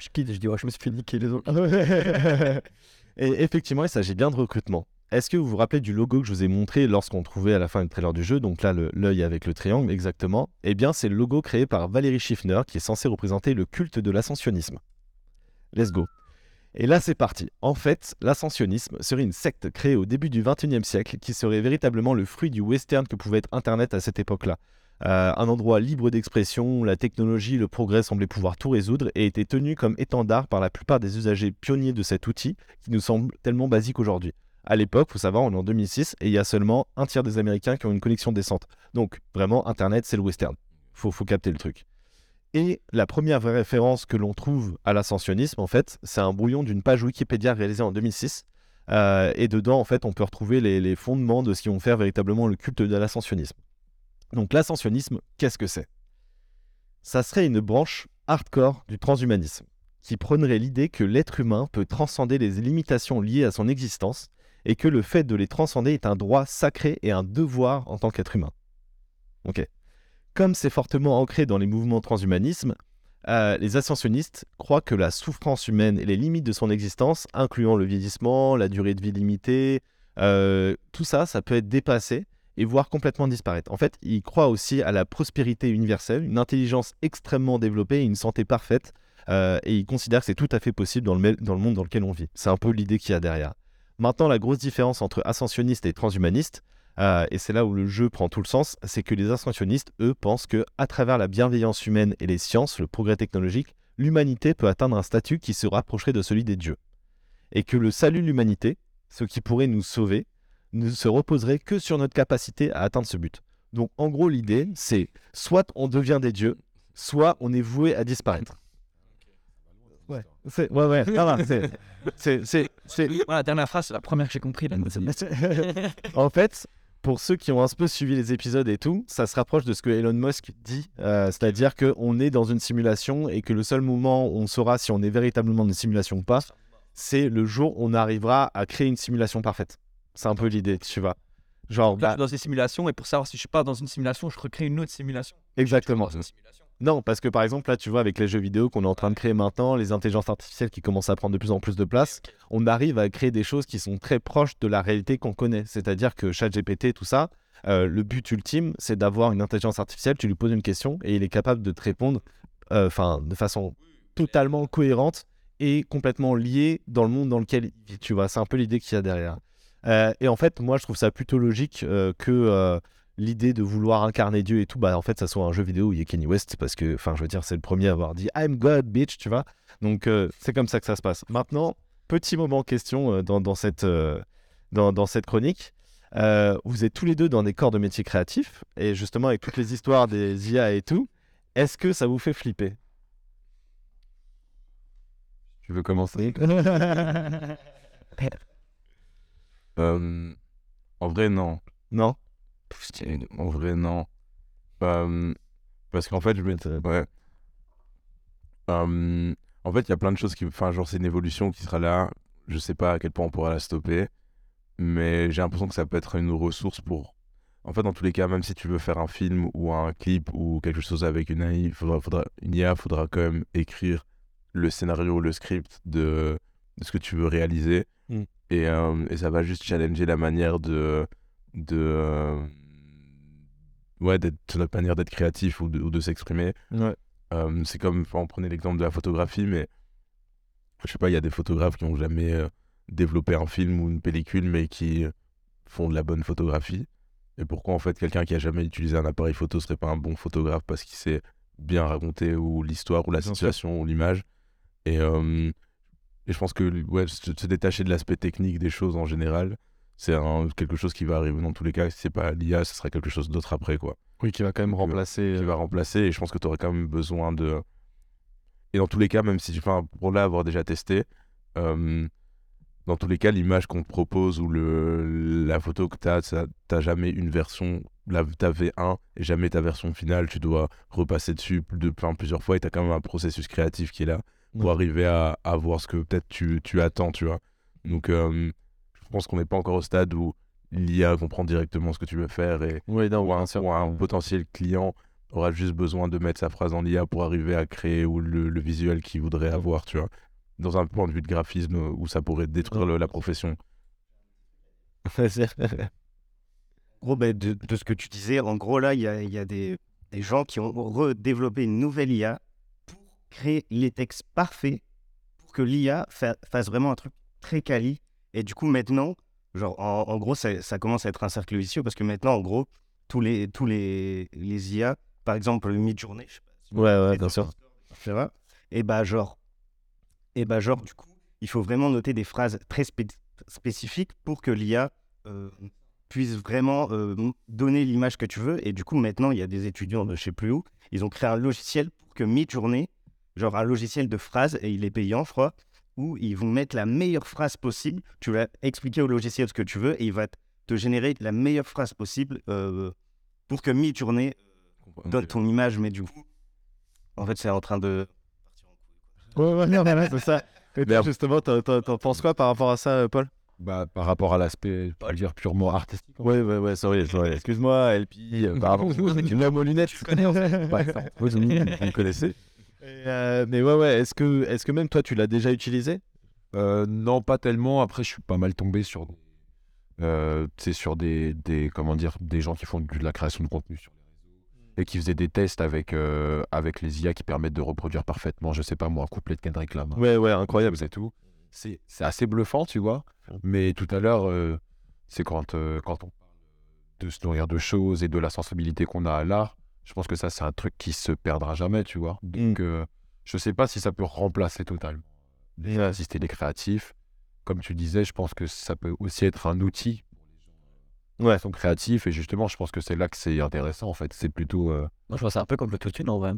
Je quitte, je dis, ouais, je me suis fait niquer les autres. [laughs] Et effectivement, il s'agit bien de recrutement. Est-ce que vous vous rappelez du logo que je vous ai montré lorsqu'on trouvait à la fin du trailer du jeu? Donc là, le- l'œil avec le triangle, exactement. Eh bien, c'est le logo créé par Valérie Schiffner qui est censé représenter le culte de l'ascensionnisme. Let's go. Et là, c'est parti. En fait, l'ascensionnisme serait une secte créée au début du XXIe siècle qui serait véritablement le fruit du western que pouvait être Internet à cette époque-là. Euh, un endroit libre d'expression, la technologie, le progrès semblaient pouvoir tout résoudre et était tenu comme étendard par la plupart des usagers pionniers de cet outil qui nous semble tellement basique aujourd'hui. À l'époque, faut savoir, on est en 2006 et il y a seulement un tiers des Américains qui ont une connexion décente. Donc, vraiment, Internet, c'est le western. Faut, faut capter le truc. Et la première vraie référence que l'on trouve à l'ascensionnisme, en fait, c'est un brouillon d'une page Wikipédia réalisée en 2006. Euh, et dedans, en fait, on peut retrouver les, les fondements de ce qui vont faire véritablement le culte de l'ascensionnisme. Donc, l'ascensionnisme, qu'est-ce que c'est? Ça serait une branche hardcore du transhumanisme, qui prônerait l'idée que l'être humain peut transcender les limitations liées à son existence et que le fait de les transcender est un droit sacré et un devoir en tant qu'être humain. Ok. Comme c'est fortement ancré dans les mouvements transhumanisme, euh, les ascensionnistes croient que la souffrance humaine et les limites de son existence, incluant le vieillissement, la durée de vie limitée, euh, tout ça, ça peut être dépassé et voire complètement disparaître. En fait, ils croient aussi à la prospérité universelle, une intelligence extrêmement développée et une santé parfaite, euh, et ils considèrent que c'est tout à fait possible dans le, dans monde dans lequel on vit. C'est un peu l'idée qu'il y a derrière. Maintenant, la grosse différence entre ascensionnistes et transhumanistes, euh, et c'est là où le jeu prend tout le sens, c'est que les ascensionnistes, eux, pensent que à travers la bienveillance humaine et les sciences, le progrès technologique, l'humanité peut atteindre un statut qui se rapprocherait de celui des dieux. Et que le salut de l'humanité, ce qui pourrait nous sauver, ne se reposerait que sur notre capacité à atteindre ce but. Donc en gros, l'idée, c'est soit on devient des dieux, soit on est voué à disparaître. Ouais, c'est, ouais, ouais, c'est, c'est, c'est, c'est- Voilà, la dernière phrase, c'est la première que j'ai compris. Là. [laughs] en fait, pour ceux qui ont un peu suivi les épisodes et tout, ça se rapproche de ce que Elon Musk dit, euh, c'est-à-dire qu'on est dans une simulation et que le seul moment où on saura si on est véritablement dans une simulation ou pas, c'est le jour où on arrivera à créer une simulation parfaite. C'est un peu l'idée, tu vois. Genre, je bah, suis dans des simulations et pour savoir si je suis pas dans une simulation, je recrée une autre simulation. exactement. Non, parce que par exemple, là, tu vois, avec les jeux vidéo qu'on est en train de créer maintenant, les intelligences artificielles qui commencent à prendre de plus en plus de place, on arrive à créer des choses qui sont très proches de la réalité qu'on connaît. C'est-à-dire que ChatGPT, tout ça, euh, le but ultime, c'est d'avoir une intelligence artificielle, tu lui poses une question et il est capable de te répondre euh, de façon totalement cohérente et complètement liée dans le monde dans lequel il vit. Tu vois, c'est un peu l'idée qu'il y a derrière. Euh, et en fait, moi, je trouve ça plutôt logique euh, que euh, l'idée de vouloir incarner Dieu et tout, bah en fait, ça soit un jeu vidéo où il y a Kenny West parce que, enfin, je veux dire, c'est le premier à avoir dit I'm God, bitch, tu vois. Donc, euh, c'est comme ça que ça se passe. Maintenant, petit moment question euh, dans, dans cette, euh, dans, dans cette chronique. Euh, vous êtes tous les deux dans des corps de métiers créatifs et justement, avec toutes les histoires des IA et tout, est-ce que ça vous fait flipper? Tu veux commencer? [laughs] Euh, en vrai, non. Non? En vrai, non. Euh, parce qu'en fait, je me Ouais. Euh, en fait, il y a plein de choses qui. Enfin, genre, c'est une évolution qui sera là. Je sais pas à quel point on pourra la stopper. Mais j'ai l'impression que ça peut être une ressource pour. En fait, dans tous les cas, même si tu veux faire un film ou un clip ou quelque chose avec une AI, faudra, faudra, une IA, faudra quand même écrire le scénario, le script de, de ce que tu veux réaliser. Mm. Et, euh, et ça va juste challenger la manière de. de euh, ouais, notre manière d'être créatif ou de, ou de s'exprimer. Ouais. Euh, c'est comme, on prenait l'exemple de la photographie, mais je sais pas, il y a des photographes qui n'ont jamais développé un film ou une pellicule, mais qui font de la bonne photographie. Et pourquoi en fait quelqu'un qui a jamais utilisé un appareil photo serait pas un bon photographe parce qu'il sait bien raconter ou l'histoire ou la situation ou l'image? Et, euh, et je pense que ouais, se, se détacher de l'aspect technique des choses en général, c'est quelque chose qui va arriver dans tous les cas. Si c'est pas l'IA, ce sera quelque chose d'autre après quoi Oui, qui va quand même euh, remplacer. qui va remplacer et je pense que tu aurais quand même besoin de et dans tous les cas même si enfin pour là avoir déjà testé euh, dans tous les cas l'image qu'on te propose ou le la photo que tu as t'as jamais une version là t'as V1 et jamais ta version finale tu dois repasser dessus de enfin, plusieurs fois et tu as quand même un processus créatif qui est là pour Ouais. arriver à, à voir ce que peut-être tu, tu attends tu vois donc euh, je pense qu'on n'est pas encore au stade où l'IA comprend directement ce que tu veux faire et Oui, non, ou un, bien sûr. ou un potentiel client aura juste besoin de mettre sa phrase en IA pour arriver à créer ou le, le visuel qu'il voudrait avoir, tu vois. Dans un point de vue de graphisme euh, où ça pourrait détruire le- la profession. [laughs] gros, ben, de, de ce que tu disais, en gros, là, il y a, il y a des, des gens qui ont redéveloppé une nouvelle IA créer les textes parfaits pour que l'IA fa- fasse vraiment un truc très quali. Et du coup, maintenant, genre, en, en gros, ça, ça commence à être un cercle vicieux parce que maintenant, en gros, tous les, tous les, les IA, par exemple, le Midjourney, je sais pas si Ouais, ouais, bien sûr. Et bah, genre, et bah, genre, du coup, il faut vraiment noter des phrases très spé- spécifiques pour que l'IA euh, puisse vraiment euh, donner l'image que tu veux. Et du coup, maintenant, il y a des étudiants de je sais plus où, ils ont créé un logiciel pour que Midjourney, genre un logiciel de phrases, et il est payant, je crois, où ils vont mettre la meilleure phrase possible. Tu vas expliquer au logiciel ce que tu veux et il va te générer la meilleure phrase possible euh, pour que Midjourney donne ton image. Mais du coup, en fait, c'est en train de. Ouais, ouais, non, mais c'est ça. [laughs] Et toi, justement, t'en- penses quoi par rapport à ça, euh, Paul? Bah, Par rapport à l'aspect, je peux dire, purement artistique. Ouais, ouais, ouais, sorry, sorry. Excuse-moi, LP, euh, pardon. [laughs] tu l'aimes aux lunettes. Tu connais, Ouais, vous, vous me connaissez mais ouais, ouais, est-ce que, est que même toi, tu l'as déjà utilisé? Euh, non, pas tellement. Après, je suis pas mal tombé sur, des- euh, sur des, des, comment dire, des gens qui font de la création de contenu sur les réseaux et qui faisaient des tests avec, euh, avec les IA qui permettent de reproduire parfaitement, je sais pas moi, un couplet de Kendrick Lamar. Ouais, ouais, incroyable. c'est tout. C'est c'est assez bluffant, tu vois. Mais tout à l'heure, euh, c'est quand, euh, quand on parle de se nourrir de choses et de la sensibilité qu'on a à l'art, je pense que ça, c'est un truc qui se perdra jamais, tu vois. Donc, euh, je sais pas si ça peut remplacer totalement et les créatifs. Comme tu disais, je pense que ça peut aussi être un outil Ouais. sont créatifs. Et justement, je pense que c'est là que c'est intéressant, en fait. C'est plutôt... euh, Moi, je vois ça un peu comme l'autotune en vrai.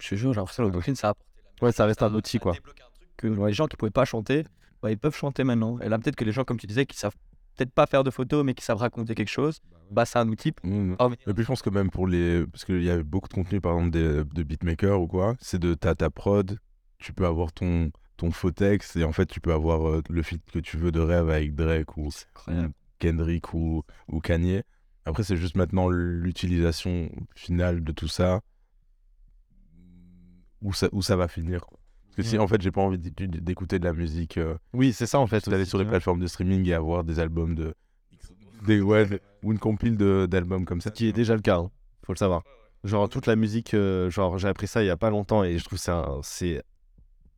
Je te jure, j'ai l'impression que l'autotune, ça a apporté la Ouais, ça reste un outil, quoi. débloqué un truc que les gens qui pouvaient pas chanter, bah, ils peuvent chanter maintenant. Et là, peut-être que les gens, comme tu disais, qui savent peut-être pas faire de photos, mais qui savent raconter quelque chose, bah, c'est un outil. pour- Mmh. Mais- Et puis je pense que même pour les. Parce qu'il y a beaucoup de contenu, par exemple, des- de beatmakers ou quoi, c'est de ta, ta prod, tu peux avoir ton, ton faux texte et en fait tu peux avoir euh, le feat que tu veux de rêve avec Drake ou, ou Kendrick ou, ou Kanye. Après, c'est juste maintenant l'utilisation finale de tout ça, où ça, où ça va finir. quoi. Parce que si en fait j'ai pas envie d'éc- d'écouter de la musique, euh, Oui, c'est ça en fait. d'aller sur les plateformes de streaming et avoir des albums de. Des, ouais, de- ou une compile d'albums comme ça. Ce qui est déjà le cas, hein, faut le savoir. Genre toute la musique, euh, genre j'ai appris ça il y a pas longtemps et je trouve ça c'est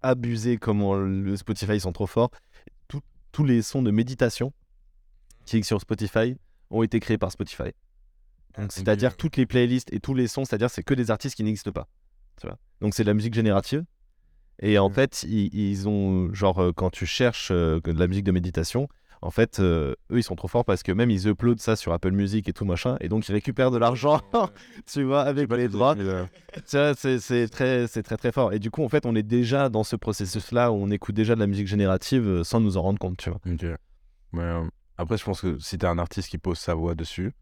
abusé comment le Spotify ils sont trop forts. Tout- tous les sons de méditation qui existent sur Spotify ont été créés par Spotify. Donc, C'est-à-dire toutes les playlists et tous les sons, c'est-à-dire c'est que des artistes qui n'existent pas. Tu vois Donc c'est de la musique générative. Et en fait, ils, ils ont, genre, euh, quand tu cherches euh, de la musique de méditation, en fait, euh, eux, ils sont trop forts parce que même ils uploadent ça sur Apple Music et tout machin, et donc ils récupèrent de l'argent, [laughs] tu vois, avec les droits. Euh, Tu vois, c'est c'est très, c'est très très fort. Et du coup, en fait, on est déjà dans ce processus-là où on écoute déjà de la musique générative euh, sans nous en rendre compte, tu vois. Ok. Mais euh, après, je pense que si t'as un artiste qui pose sa voix dessus,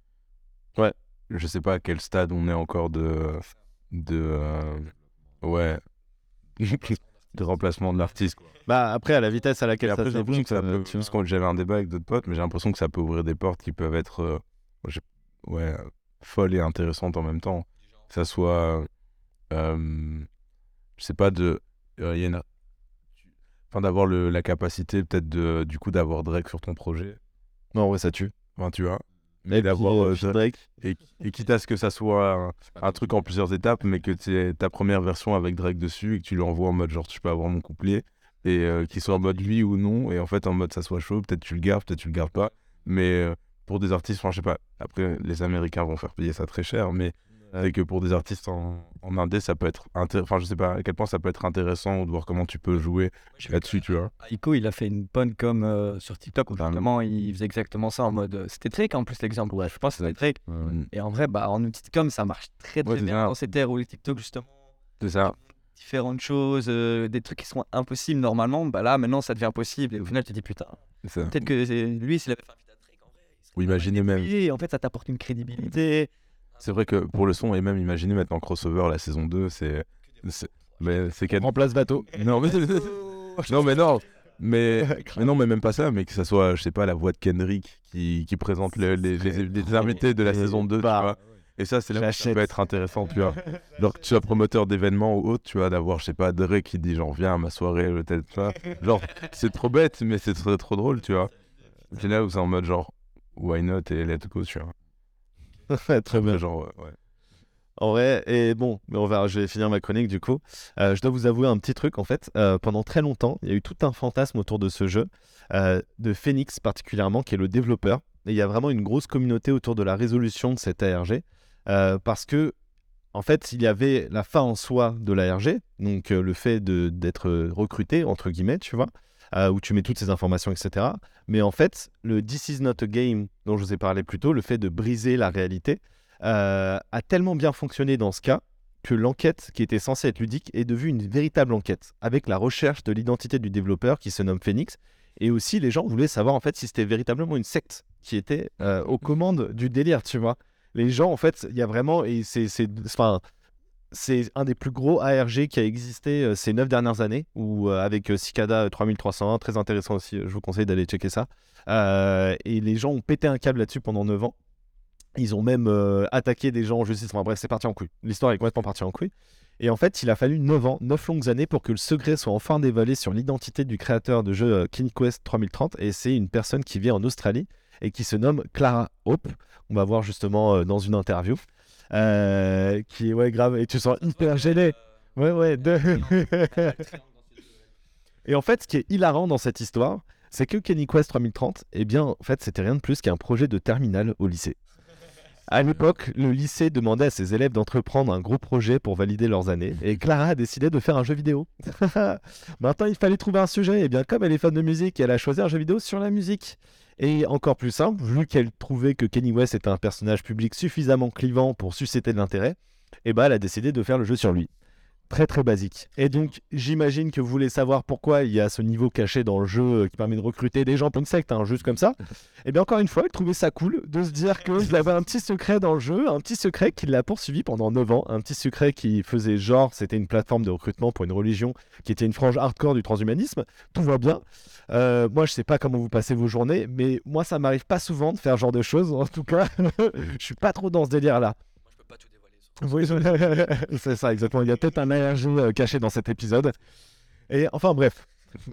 Ouais. je sais pas à quel stade on est encore de. de euh, ouais. [laughs] de remplacement de l'artiste. Bah après, à la vitesse à laquelle après, ça j'ai l'impression que ça peut. tu vois. Parce que j'avais un débat avec d'autres potes, mais j'ai l'impression que ça peut ouvrir des portes qui peuvent être. euh, ouais, folles et intéressantes en même temps. Que ça soit. euh, je sais pas, de. euh, il y a une- Enfin, d'avoir la capacité, peut-être, de, du coup, d'avoir Drake sur ton projet. Non, ouais, ça tue. Enfin, tu vois. Et Mais d'avoir. euh, euh, et, et quitte à ce que ça soit un, un truc en plusieurs étapes, mais que tu aies ta première version avec Drake dessus et que tu l'envoies en mode genre je peux avoir mon couplet et euh, qu'il soit en mode oui ou non et en fait en mode ça soit chaud, peut-être tu le gardes, peut-être tu le gardes pas. Mais euh, pour des artistes, enfin je sais pas, après les Américains vont faire payer ça très cher, mais c'est que pour des artistes en, en indé, ça peut être intéressant, enfin je sais pas à quel point ça peut être intéressant de voir comment tu peux jouer là-dessus, tu vois. Ico, il a fait une bonne com euh, sur TikTok où justement il faisait exactement ça en mode. euh, C'était Drake en plus l'exemple. Ouais, je pense que c'était Drake. Mm. Et en vrai, bah, en outil de com, ça marche très très Ouais, bien dans cette ère où les TikTok justement C'est ça. différentes choses, euh, des trucs qui sont impossibles normalement. Bah là, maintenant, ça devient possible. Et au final, tu te dis putain, peut-être que lui, s'il avait fait un Drake, en vrai, Ou imaginez même. Et en fait, ça t'apporte une crédibilité. C'est vrai que pour le son, et même imaginez maintenant crossover la saison 2, c'est. Mais c'est quel- Remplace bateau. Non, mais. [laughs] non, mais non. Mais, [laughs] mais non, mais même pas ça, mais que ça soit, je sais pas, la voix de Kendrick qui, qui présente le- les, les, les invités de la saison 2, tu vois. Et ça, c'est là où ça peut être intéressant, tu vois. Genre que tu sois promoteur d'événements ou autre, tu vois, d'avoir, je sais pas, Drake qui dit genre, viens à ma soirée, le tel, tu vois. Genre, c'est trop bête, mais c'est trop, trop drôle, tu vois. C'est là où c'est en mode genre, why not et let's go, tu vois. [laughs] Très bien. Genre, ouais. ouais. En vrai, et bon, mais on va, je vais finir ma chronique du coup. Euh, je dois vous avouer un petit truc en fait. Euh, pendant très longtemps, il y a eu tout un fantasme autour de ce jeu, euh, de Phoenix particulièrement, qui est le développeur. Et il y a vraiment une grosse communauté autour de la résolution de cet ARG, parce que en fait, il y avait la fin en soi de l'ARG, donc le fait d'être recruté entre guillemets, tu vois, euh, où tu mets toutes ces informations, etc. Mais en fait, le This is not a game dont je vous ai parlé plus tôt, le fait de briser la réalité, euh, a tellement bien fonctionné dans ce cas que l'enquête qui était censée être ludique est devenue une véritable enquête avec la recherche de l'identité du développeur qui se nomme Phoenix et aussi les gens voulaient savoir en fait si c'était véritablement une secte qui était euh, aux commandes du délire tu vois les gens en fait il y a vraiment et c'est enfin c'est un des plus gros ARG qui a existé euh, ces neuf dernières années, ou euh, avec euh, Cicada 3301, très intéressant aussi, je vous conseille d'aller checker ça. Et les gens ont pété un câble là-dessus pendant 9 ans. Ils ont même attaqué des gens en justice. Enfin bref, c'est parti en couille. L'histoire est complètement partie en couille. Et en fait, il a fallu 9 ans, 9 longues années pour que le secret soit enfin dévoilé sur l'identité du créateur de jeu King Quest 3030. Et c'est une personne qui vit en Australie et qui se nomme Clara Hope. On va voir justement dans une interview. Euh, qui ouais, grave. Et tu sens hyper gêné. Ouais, ouais. [laughs] et en fait, ce qui est hilarant dans cette histoire, c'est que Kenny Quest 3030, eh bien, en fait, c'était rien de plus qu'un projet de terminal au lycée. À l'époque, le lycée demandait à ses élèves d'entreprendre un gros projet pour valider leurs années, et Clara a décidé de faire un jeu vidéo. [laughs] Maintenant, il fallait trouver un sujet, et bien comme elle est fan de musique, elle a choisi un jeu vidéo sur la musique. Et encore plus simple, vu qu'elle trouvait que Kenny West était un personnage public suffisamment clivant pour susciter de l'intérêt, eh ben, elle a décidé de faire le jeu sur lui. Très très basique. Et donc j'imagine que vous voulez savoir pourquoi il y a ce niveau caché dans le jeu euh, qui permet de recruter des gens pour une secte, hein, juste comme ça. [laughs] Et bien encore une fois, il trouvait ça cool de se dire qu'il avait un petit secret dans le jeu, un petit secret qui l'a poursuivi pendant 9 ans, un petit secret qui faisait genre c'était une plateforme de recrutement pour une religion qui était une frange hardcore du transhumanisme. Tout va bien. Euh, moi je sais pas comment vous passez vos journées, mais moi ça m'arrive pas souvent de faire ce genre de choses. En tout cas, [laughs] je suis pas trop dans ce délire là. Moi, je peux pas tout dévoiler. sur- Oui, c'est ça, exactement. Il y a peut-être un ARG euh, caché dans cet épisode. Et enfin, bref,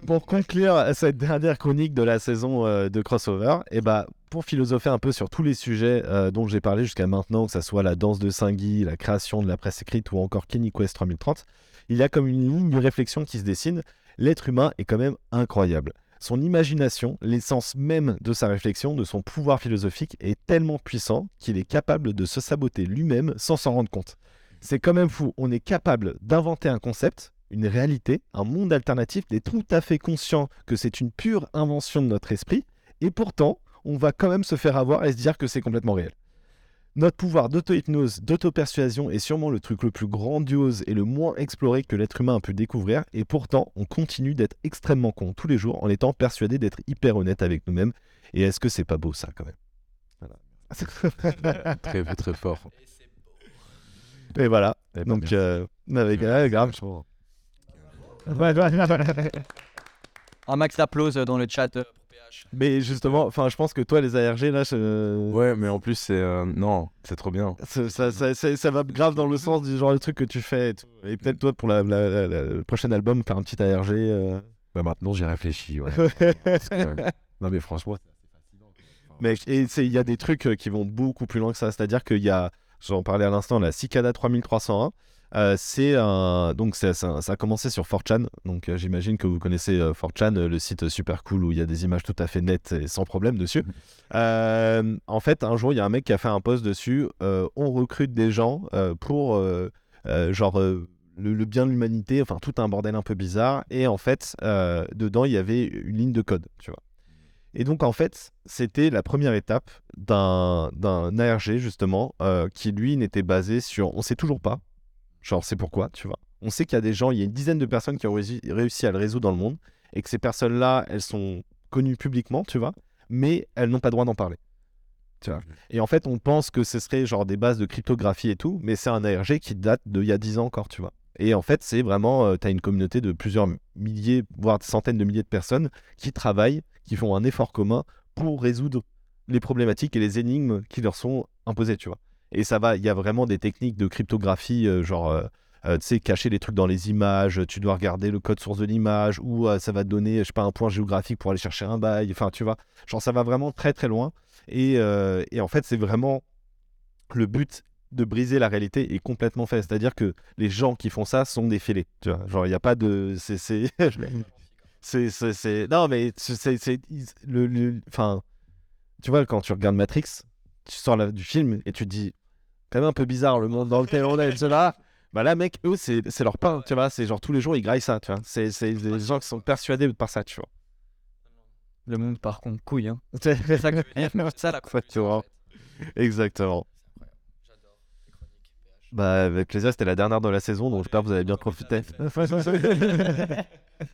pour conclure cette dernière chronique de la saison euh, de crossover, et bah, pour philosopher un peu sur tous les sujets euh, dont j'ai parlé jusqu'à maintenant, que ce soit la danse de Saint-Guy, la création de la presse écrite ou encore Kenny Quest 3030, il y a comme une ligne de réflexion qui se dessine. L'être humain est quand même incroyable. Son imagination, l'essence même de sa réflexion, de son pouvoir philosophique est tellement puissant qu'il est capable de se saboter lui-même sans s'en rendre compte. C'est quand même fou, on est capable d'inventer un concept, une réalité, un monde alternatif, d'être tout à fait conscient que c'est une pure invention de notre esprit, et pourtant, on va quand même se faire avoir et se dire que c'est complètement réel. Notre pouvoir d'auto-hypnose, d'auto-persuasion est sûrement le truc le plus grandiose et le moins exploré que l'être humain a pu découvrir, et pourtant, on continue d'être extrêmement con tous les jours en étant persuadé d'être hyper honnête avec nous-mêmes. Et est-ce que c'est pas beau ça quand même? Voilà. [laughs] Très, très fort. Et voilà. Eh ben, Donc, euh, avec, ouais, grave. Un max d'applause dans le chat euh. Mais justement, enfin, je pense que toi, les ARG, là, je- Ouais, mais en plus, c'est. euh, non, c'est trop bien. ça, ça, ça- va grave dans le sens du genre de truc que tu fais. Et, tout. Et peut-être toi, pour la, la- la- la- le prochain album, faire un petit ARG. euh. Bah, maintenant, j'y réfléchis. [laughs] ouais. Non, mais franchement, c'est assez fascinant. quoi. Enfin, Mais et c'est- il y a des trucs euh, qui vont beaucoup plus loin que ça. C'est-à-dire qu'il y a, j'en parlais à l'instant, la Cicada 3301. Euh, c'est un, donc ça, ça a commencé sur 4chan, donc euh, j'imagine que vous connaissez euh, 4chan, euh, le site super cool où il y a des images tout à fait nettes et sans problème dessus. Euh, en fait, un jour, il y a un mec qui a fait un post dessus. on recrute des gens pour genre le, le bien de l'humanité, enfin tout un bordel un peu bizarre. Et en fait, dedans, il y avait une ligne de code, tu vois. Et donc, en fait, c'était la première étape d'un ARG, justement, qui lui n'était basé sur. On sait toujours pas. Genre, c'est pourquoi, tu vois. On sait qu'il y a des gens, il y a une dizaine de personnes qui ont réussi, à le résoudre dans le monde, et que ces personnes-là, elles sont connues publiquement, tu vois, mais elles n'ont pas le droit d'en parler. Tu vois. Et en fait, on pense que ce serait genre des bases de cryptographie et tout, mais c'est un ARG qui date d'il y a 10 ans encore, tu vois. Et en fait, c'est vraiment, tu as une communauté de plusieurs milliers, voire des centaines de milliers de personnes qui travaillent, qui font un effort commun pour résoudre les problématiques et les énigmes qui leur sont imposées, tu vois. Et ça va, il y a vraiment des techniques de cryptographie, euh, genre, euh, euh, tu sais, cacher les trucs dans les images, tu dois regarder le code source de l'image, ou euh, ça va te donner, je sais pas, un point géographique pour aller chercher un bail, enfin, tu vois. Genre, ça va vraiment très très loin. Et, et en fait, c'est vraiment le but de briser la réalité est complètement fait. C'est-à-dire que les gens qui font ça sont des fêlés. Tu vois, genre, il n'y a pas de. C'est. c'est- [laughs] Non, mais c'est. Le. le- Enfin. Tu vois, quand tu regardes Matrix, tu sors du film et tu te dis. Quand même un peu bizarre le monde dans lequel on est, cela. Bah là, mec, eux, c'est c'est leur pain, tu vois. C'est genre tous les jours, ils graillent ça, tu vois. C'est c'est des gens qui sont persuadés par ça, tu vois. Le monde part contre couille. Hein. [laughs] C'est C'est ça, que je veux dire. C'est [laughs] ça la tu vois. Exactement. Bah, avec plaisir, c'était la dernière de la saison, donc j'espère que vous avez bien profité. [laughs]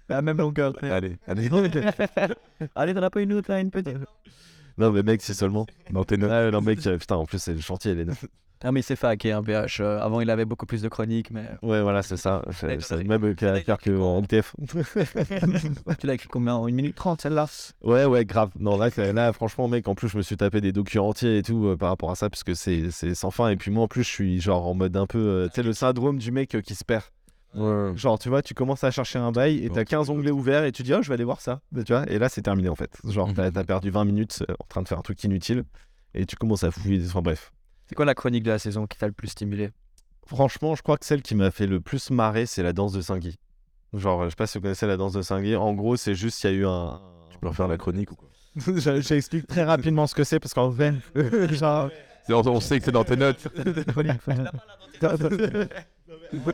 La même longueur. Allez, allez. Allez, t'en as pas une autre là, une petite Non, mais mec, si seulement. Dans tes notes. Ah, non, mec, putain, en plus, c'est le chantier, les neufs. Ah, mais c'est faké, un PH. euh, avant, il avait beaucoup plus de chroniques, mais. Ouais, voilà, c'est ça. Ouais, C'est c'est même caractère que en MTF. [laughs] tu l'as écrit combien En 1 minute 30, celle-là? Ouais, ouais, grave. Non, là, franchement, mec, en plus, je me suis tapé des documents entiers et tout euh, par rapport à ça, parce que c'est c'est sans fin. Et puis, moi, en plus, je suis genre en mode un peu. euh, tu sais, le syndrome du mec euh, qui se perd. Ouais. Genre, tu vois, tu commences à chercher un bail et t'as 15 onglets ouverts et tu dis, oh, je vais aller voir ça. Mais tu vois, et là, c'est terminé en fait. Genre, Mhm. t'as t'as perdu 20 minutes en train de faire un truc inutile et tu commences à fouiller. Enfin, bref. C'est quoi la chronique de la saison qui t'a le plus stimulé? Franchement, je crois que celle qui m'a fait le plus marrer, c'est la danse de Saint-Guy. Genre, je sais pas si vous connaissez la danse de Saint-Guy. En gros, c'est juste qu'il y a eu un. Tu peux refaire la chronique ou quoi? [laughs] Je- J'explique très rapidement ce que c'est parce qu'en fait, [laughs] genre, C'est- on, on sait que c'est dans tes notes. [laughs]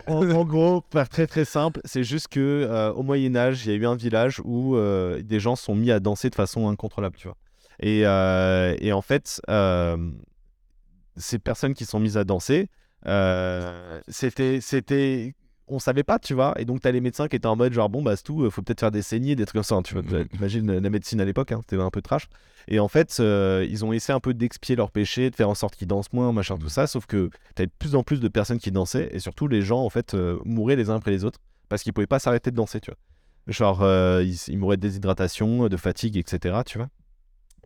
en, en gros, très très simple, c'est juste que euh, au Moyen Âge, il y a eu un village où euh, des gens sont mis à danser de façon incontrôlable, tu vois. Et, euh, et en fait, euh, ces personnes qui sont mises à danser, euh, c'était c'était on savait pas, tu vois. Et donc, t'as les médecins qui étaient en mode genre, bon, bah, c'est tout, euh, faut peut-être faire des saignées, des trucs comme ça. hein, tu vois, Mhm. imagine la médecine à l'époque, hein, c'était un peu trash. Et en fait, euh, ils ont essayé un peu d'expier leurs péchés, de faire en sorte qu'ils dansent moins, machin, tout ça. Sauf que t'as de plus en plus de personnes qui dansaient. Et surtout, les gens, en fait, euh, mouraient les uns après les autres parce qu'ils pouvaient pas s'arrêter de danser, tu vois. Genre, euh, ils, ils mouraient de déshydratation, de fatigue, etc., tu vois.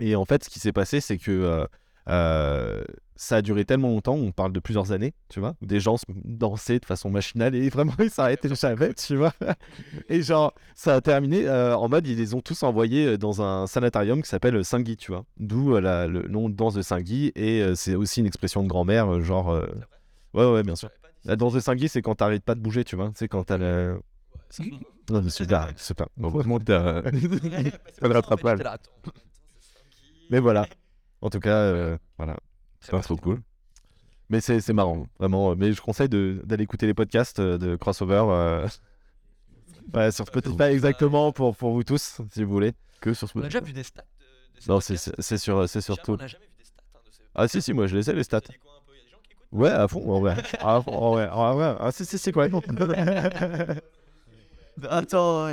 Et en fait, ce qui s'est passé, c'est que euh, ça a duré tellement longtemps, on parle de plusieurs années, tu vois, où des gens dansaient de façon machinale et vraiment ils s'arrêtaient jamais, tu vois. [laughs] Et genre, ça a terminé euh, en mode, ils les ont tous envoyés euh, dans un sanatorium qui s'appelle Saint-Guy, tu vois. D'où euh, le nom de danse de Saint-Guy et euh, c'est aussi une expression de grand-mère, genre. Ouais, ouais, bien sûr. La danse de Saint-Guy, c'est quand t'arrêtes pas de bouger, tu vois. C'est quand t'as le. Non, mais c'est pas. C'est pas. [laughs] T'as le rattrapage. Mais voilà. En tout cas, euh, voilà. C'est trop cool. Mais c'est c'est marrant, vraiment. Mais je conseille d'aller écouter les podcasts euh, de Crossover euh, [laughs] ouais, sur Spotify exactement pour, pour vous tous, si vous voulez. Que sur On a Spotify. déjà vu des stats de, de ces Non, c'est c'est- c'est sur, c'est surtout. On n'a jamais vu des stats hein, de ces Ah, si, si, moi je les ai, les stats. Ouais, à fond, en vrai. Ah, en vrai, en vrai. Ah, si, si, si, quoi. [laughs] [laughs] Attends.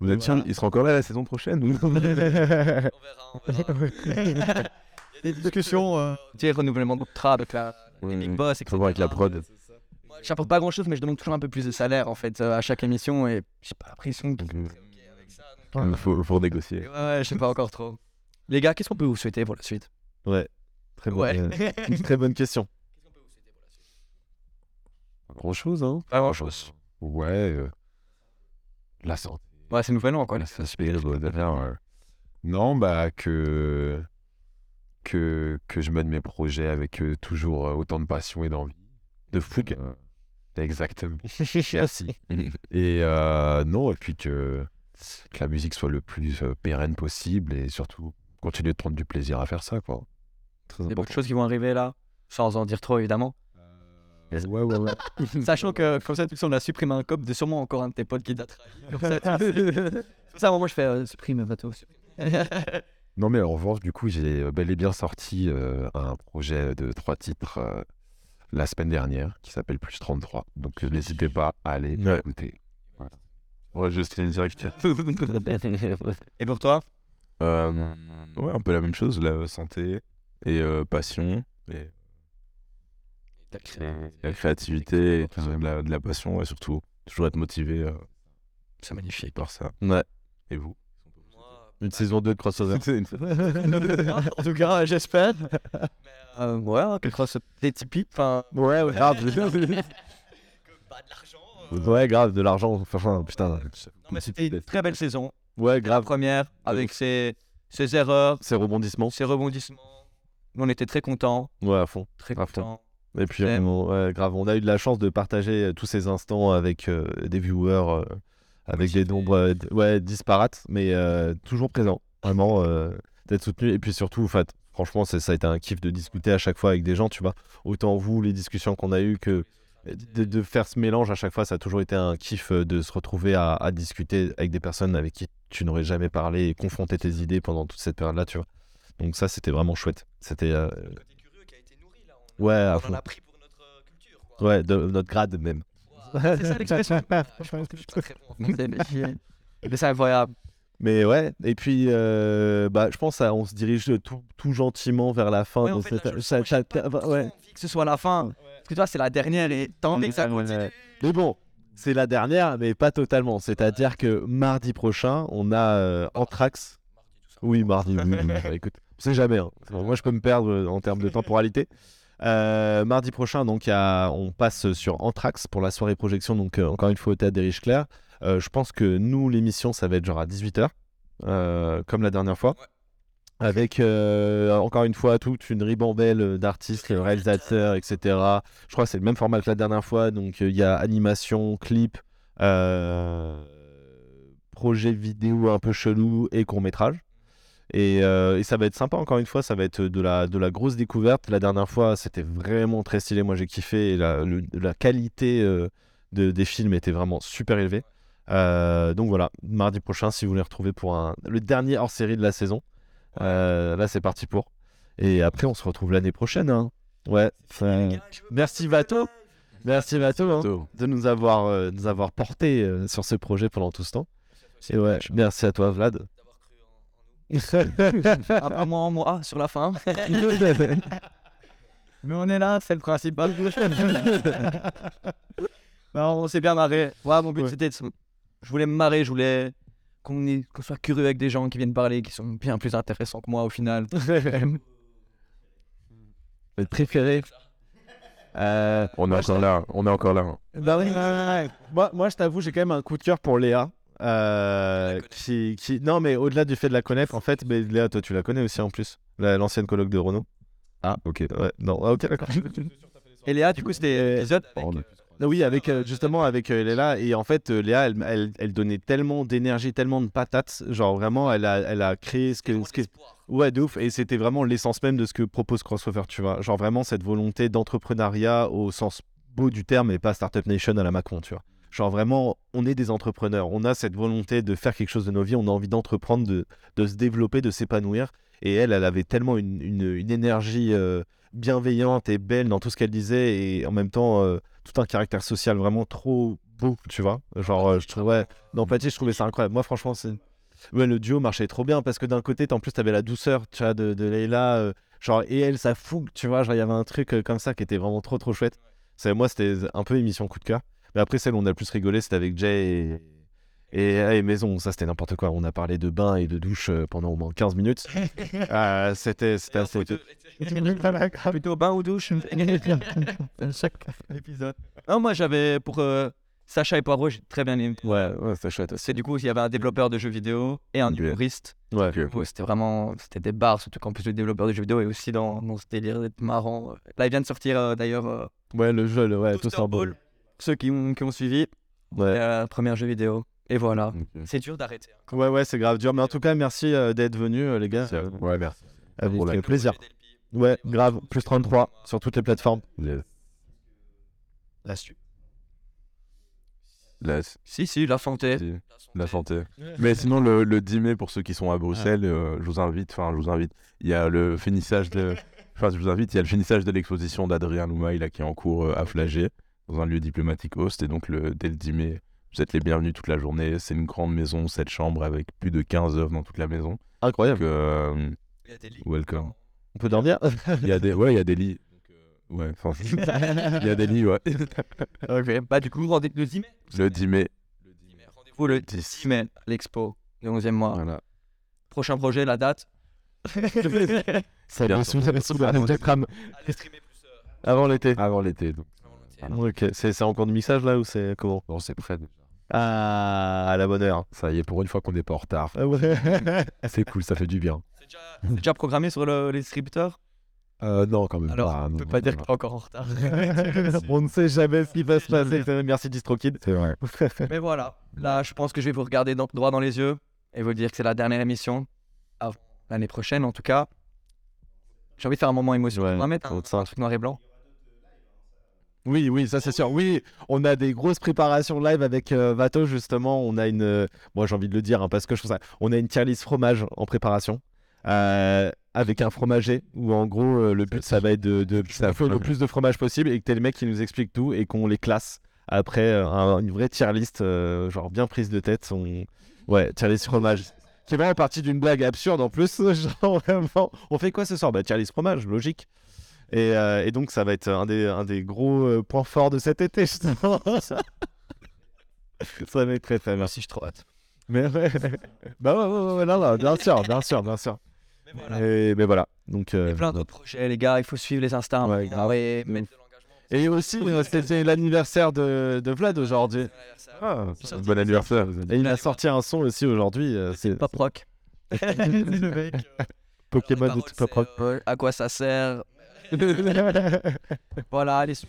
Vous êtes sûr, il sera encore là la saison prochaine ou [laughs] On verra, on verra. [laughs] Il y a des discussions. [laughs] Euh, tu sais, renouvellement de contrat avec la les big boss, etc. Faut voir avec la prod. Moi, j'apporte pas grand chose, mais je demande toujours un peu plus de salaire en fait euh, à chaque émission et j'ai pas l'impression que. Donc, euh, Ok avec ça, donc, Il faut, faut négocier. Ouais, ouais, je sais pas encore trop. Les gars, qu'est-ce qu'on peut vous souhaiter pour la suite? Ouais, très, bonne, Ouais. euh, très bonne question. Grand chose, hein? Pas grand chose. Ouais. euh, La santé. Ouais, c'est nouvel an quoi. Bonheur, euh. Non, bah que que que je mène mes projets avec euh, toujours euh, autant de passion et d'envie. De fougue. Euh, exactement. [laughs] Merci. Et non, et puis que, que la musique soit le plus pérenne possible et surtout continuer de prendre du plaisir à faire ça, quoi. Très Des beaucoup de choses qui vont arriver là, sans en dire trop évidemment. Ouais, ouais, ouais. [laughs] Sachant que comme ça, tout ça, on a supprimé un cop de sûrement encore un de tes potes qui t'a trahi. [laughs] Comme ça, tu- C'est pour ça, moi je fais euh, supprime bateau. Non, mais en revanche, du coup, j'ai euh, bel et bien sorti euh, un projet de trois titres euh, la semaine dernière qui s'appelle Plus 33. Donc, euh, n'hésitez pas à aller Ouais. écouter. Ouais, je sais direct. [laughs] Et pour toi? Euh, ouais, un peu la même chose, la santé et euh, passion et la créativité, et tout ça, de, la, de la passion et surtout toujours être motivé euh, C'est magnifique. par ça. Ouais. Et vous? [laughs] Une saison 2 de [laughs] Crossover. en tout cas, j'espère. [laughs] Euh, ouais, quelque chose des Tipeee. Enfin, Ouais, ouais, grave. ouais, grave, de l'argent. Enfin, putain. non, mais c'était une très belle saison. Ouais, La grave. première, avec ses, ses erreurs, Ces rebondissements. ses rebondissements. On était très contents. Ouais, à fond. Très contents. Et puis, on, ouais, grave, on a eu de la chance de partager euh, tous ces instants avec euh, des viewers, euh, avec des nombres euh, ouais, disparates, mais toujours présents. Vraiment, d'être soutenu. Et puis surtout, en fait, franchement, ça a été un kiff de discuter à chaque fois avec des gens, tu vois. Autant vous, les discussions qu'on a eues, que de, de faire ce mélange à chaque fois, ça a toujours été un kiff de se retrouver à, à discuter avec des personnes avec qui tu n'aurais jamais parlé et confronter tes idées pendant toute cette période-là, tu vois. Donc ça, c'était vraiment chouette. C'était... ouais, à on fond. en a pris pour notre euh, culture. Quoi. Ouais, de notre grade même. C'est ça [laughs] l'expression. Ah, je pense que je suis pas très bon en français, mais- [laughs] Mais c'est incroyable. Mais ouais, et puis euh, bah, je pense qu'on se dirige tout, tout gentiment vers la fin Ouais, en de fait, cette. là, ça- ça- pas ouais. envie que ce soit la fin. Parce que toi, c'est la dernière et envie que ça continue. Mais bon, c'est la dernière, mais pas totalement. C'est-à-dire que mardi prochain, on a euh, Anthrax. Oui, mardi. oui, oui, bah, écoute, on sait jamais. hein. [laughs] Moi, je peux me perdre en termes de temporalité. Euh, mardi prochain, donc, a- on passe sur Anthrax pour la soirée projection. Donc, euh, encore une fois, au théâtre des Riches Clairs. Euh, je pense que nous, l'émission, ça va être genre à 18h, comme la dernière fois. Avec encore une fois toute une ribambelle d'artistes, réalisateurs, etc. Je crois que c'est le même format que la dernière fois. Donc il y a animation, clip, projet vidéo un peu chelou et court métrage. Et, euh, et ça va être sympa encore une fois, ça va être de la, de la grosse découverte. La dernière fois, c'était vraiment très stylé, moi j'ai kiffé. Et la, le- la qualité euh, de- des films était vraiment super élevée. Euh, donc voilà, mardi prochain, si vous voulez retrouver pour un, le dernier hors série de la saison. Euh, là, c'est parti pour. Et après, on se retrouve l'année prochaine. hein. Ouais. Merci Vato. Merci hein, Bientôt. de nous avoir, euh, nous avoir porté euh, sur ce projet pendant tout ce temps. Et ouais, merci à toi Vlad. Un peu moins en moi sur la fin. [laughs] Mais on est là, c'est le principal. [laughs] Bah, on s'est bien marré. Ouais, mon but Ouais. c'était de... se- Je voulais me marrer, je voulais qu'on soit curieux avec des gens qui viennent parler, qui sont bien plus intéressants que moi au final. [laughs] Votre préféré Euh, On est encore là. On est encore là. hein. Bah oui, ouais, ouais, ouais. Moi, moi, je t'avoue, j'ai quand même un coup de cœur pour Léa. Euh, qui, qui... Non, mais au-delà du fait de la connaître, en fait, mais Léa, toi, tu la connais aussi en plus. La- L'ancienne coloc de Renault. Ah, ok. Ouais, non, ah, ok, d'accord. [laughs] Et Léa, du coup, c'était l'épisode. A- Ah Oui, avec euh, justement avec euh, Léla et en fait euh, Léa, elle, elle, elle donnait tellement d'énergie, tellement de patates, genre vraiment, elle a, elle a créé ce que, ce que- ouais, de ouf, et c'était vraiment l'essence même de ce que propose Crossover, tu vois, genre vraiment cette volonté d'entrepreneuriat au sens beau du terme et pas Startup Nation à la Macron, tu vois. Genre vraiment, on est des entrepreneurs, on a cette volonté de faire quelque chose de nos vies, on a envie d'entreprendre, de, de se développer, de s'épanouir, et elle, elle avait tellement une, une, énergie euh, bienveillante et belle dans tout ce qu'elle disait, et en même temps euh, tout un caractère social vraiment trop beau, tu vois. Genre, euh, je trouvais, je trouvais ça incroyable. Moi, franchement, c'est. Ouais, le duo marchait trop bien parce que d'un côté, en plus, t'avais la douceur, tu de, de Leïla, euh, genre, et elle, sa fougue, tu vois. Genre, il y avait un truc comme ça qui était vraiment trop, trop chouette. Moi, c'était un peu émission coup de cœur. Mais après, celle où on a le plus rigolé, c'était avec Jay et. Et, et Maison, ça c'était n'importe quoi. On a parlé de bain et de douche euh, pendant au moins 15 minutes. Euh, [laughs] c'était c'était assez. Plutôt bain ou douche? [laughs] Chaque épisode. Non, moi j'avais pour euh, Sacha et Poirot, j'ai très bien aimé. Ouais, ouais, c'était chouette. C'est du coup, il y avait un développeur de jeux vidéo et un humoriste. Ouais. C'était vraiment, c'était des barres, surtout qu'en plus le développeur de jeux vidéo est aussi dans, dans ce délire d'être marrant. Là, il vient de sortir euh, d'ailleurs euh, Ouais, le jeu, le, ouais, tout. Bon. Ball. Ceux qui ont, qui ont suivi, Ouais. euh, premier jeu vidéo. Et voilà. C'est dur d'arrêter. hein. Ouais, ouais, c'est grave dur. Mais en tout cas, merci euh, d'être venus, euh, les gars. Ouais, merci. À vous, Pour la- plaisir. Ouais, grave. Plus 33 sur toutes les plateformes. Yes. Là-dessus. La, Si, si, la santé. si, la santé. Mais sinon, le, le 10 mai, pour ceux qui sont à Bruxelles, euh, je vous invite. Enfin, je vous invite. Il y a le finissage de. [laughs] Enfin, je vous invite. Il y a le finissage de l'exposition d'Adrien Loumaï là, qui est en cours euh, à Flagey, dans un lieu diplomatique host. Et donc, le, dès le 10 mai, vous êtes les bienvenus toute la journée. C'est une grande maison, 7 chambres, avec plus de 15 œuvres dans toute la maison. Incroyable. Donc, euh, welcome. On peut dormir? Il y a des, ouais, il y a des lits. Donc, euh, ouais, [laughs] il y a des lits, ouais. Ok. Bah, du coup, rendez le 10 mai. Le 10 mai. Rendez-vous le 10 mai, l'expo, le 11e mois. Voilà. Prochain projet, la date. [laughs] Ça webcam avant l'été. Avant l'été. donc. Ok, c'est en cours de mixage là ou c'est comment? Non, c'est prêt. déjà. Ah, à la bonne heure. Ça y est, pour une fois qu'on n'est pas en retard. Ah ouais. [laughs] C'est cool, ça fait du bien. C'est déjà programmé sur le, les distributeurs? Euh, non, quand même Alors, pas. on non, peut non, pas dire que t'es encore en retard. [laughs] On ne sait jamais ce qui va se passer. Merci DistroKid. C'est vrai. [laughs] Mais voilà, là, je pense que je vais vous regarder dans- droit dans les yeux et vous dire que c'est la dernière émission, l'année prochaine en tout cas. J'ai envie de faire un moment émotionnel. Ouais, on va mettre un truc noir et blanc. Oui, oui, ça c'est sûr. Oui, on a des grosses préparations live avec euh, Vato justement. On a une, euh, moi j'ai envie de le dire hein, parce que je trouve ça. On a une tier list fromage en préparation euh, avec un fromager où en gros euh, le but ça va être de, de Ça faire le plus de fromage possible et que t'es le mec qui nous explique tout et qu'on les classe après euh, un- une vraie tier list euh, genre bien prise de tête. On... Ouais, tier list fromage. Qui est vraiment partie d'une blague absurde en plus. [laughs] Genre vraiment, on fait quoi ce soir? Bah tier list fromage, logique. Et, euh, et donc, ça va être un des, un des gros euh, points forts de cet été, justement. [laughs] ça va être très très merci, je suis trop hâte. Mais ouais, bah ouais, ouais, ouais, ouais, non, non, bien sûr, bien sûr, bien sûr. Mais voilà. Et, mais voilà, donc... Il y euh, a plein d'autres projets, les gars. Il faut suivre les Insta. Ouais, ouais, mais- Et aussi, euh, c'était l'anniversaire de, de Vlad aujourd'hui. Ah, bon anniversaire. Et il a sorti un son aussi aujourd'hui. euh, c'est Pop rock. [laughs] le mec. Pokémon de tout pop rock. À quoi ça sert? [laughs] Voilà, allez, su-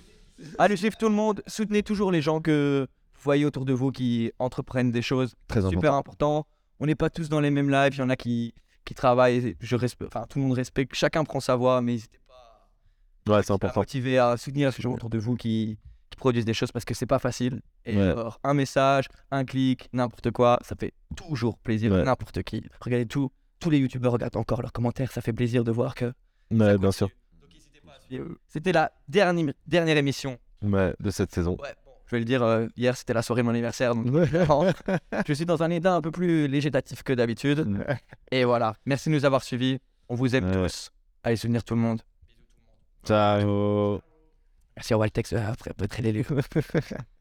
allez suivre tout le monde. Soutenez toujours les gens que vous voyez autour de vous qui entreprennent des choses Très super important. On n'est pas tous dans les mêmes lives. Il y en a qui, qui travaillent. Je respecte, enfin, tout le monde respecte. Chacun prend sa voix, mais n'hésitez pas Ouais, c'est à important. motiver, à soutenir ces gens autour de vous qui, qui produisent des choses parce que c'est pas facile. Et Ouais. un message, un clic, n'importe quoi, ça fait toujours plaisir. Ouais. N'importe qui. Regardez tout. Tous les youtubeurs regardent encore leurs commentaires. Ça fait plaisir de voir que Ouais, bien sûr. donc n'hésitez pas à suivre. C'était la dernière, dernière émission Ouais, de cette saison. Je vais le dire, euh, hier c'était la soirée de mon anniversaire. Donc je suis dans un état un peu plus végétatif que d'habitude. Et voilà. Merci de nous avoir suivis. On vous aime Ouais. tous. Allez souvenir tout le monde. Ciao. Merci à Waltex euh, après, après les [laughs]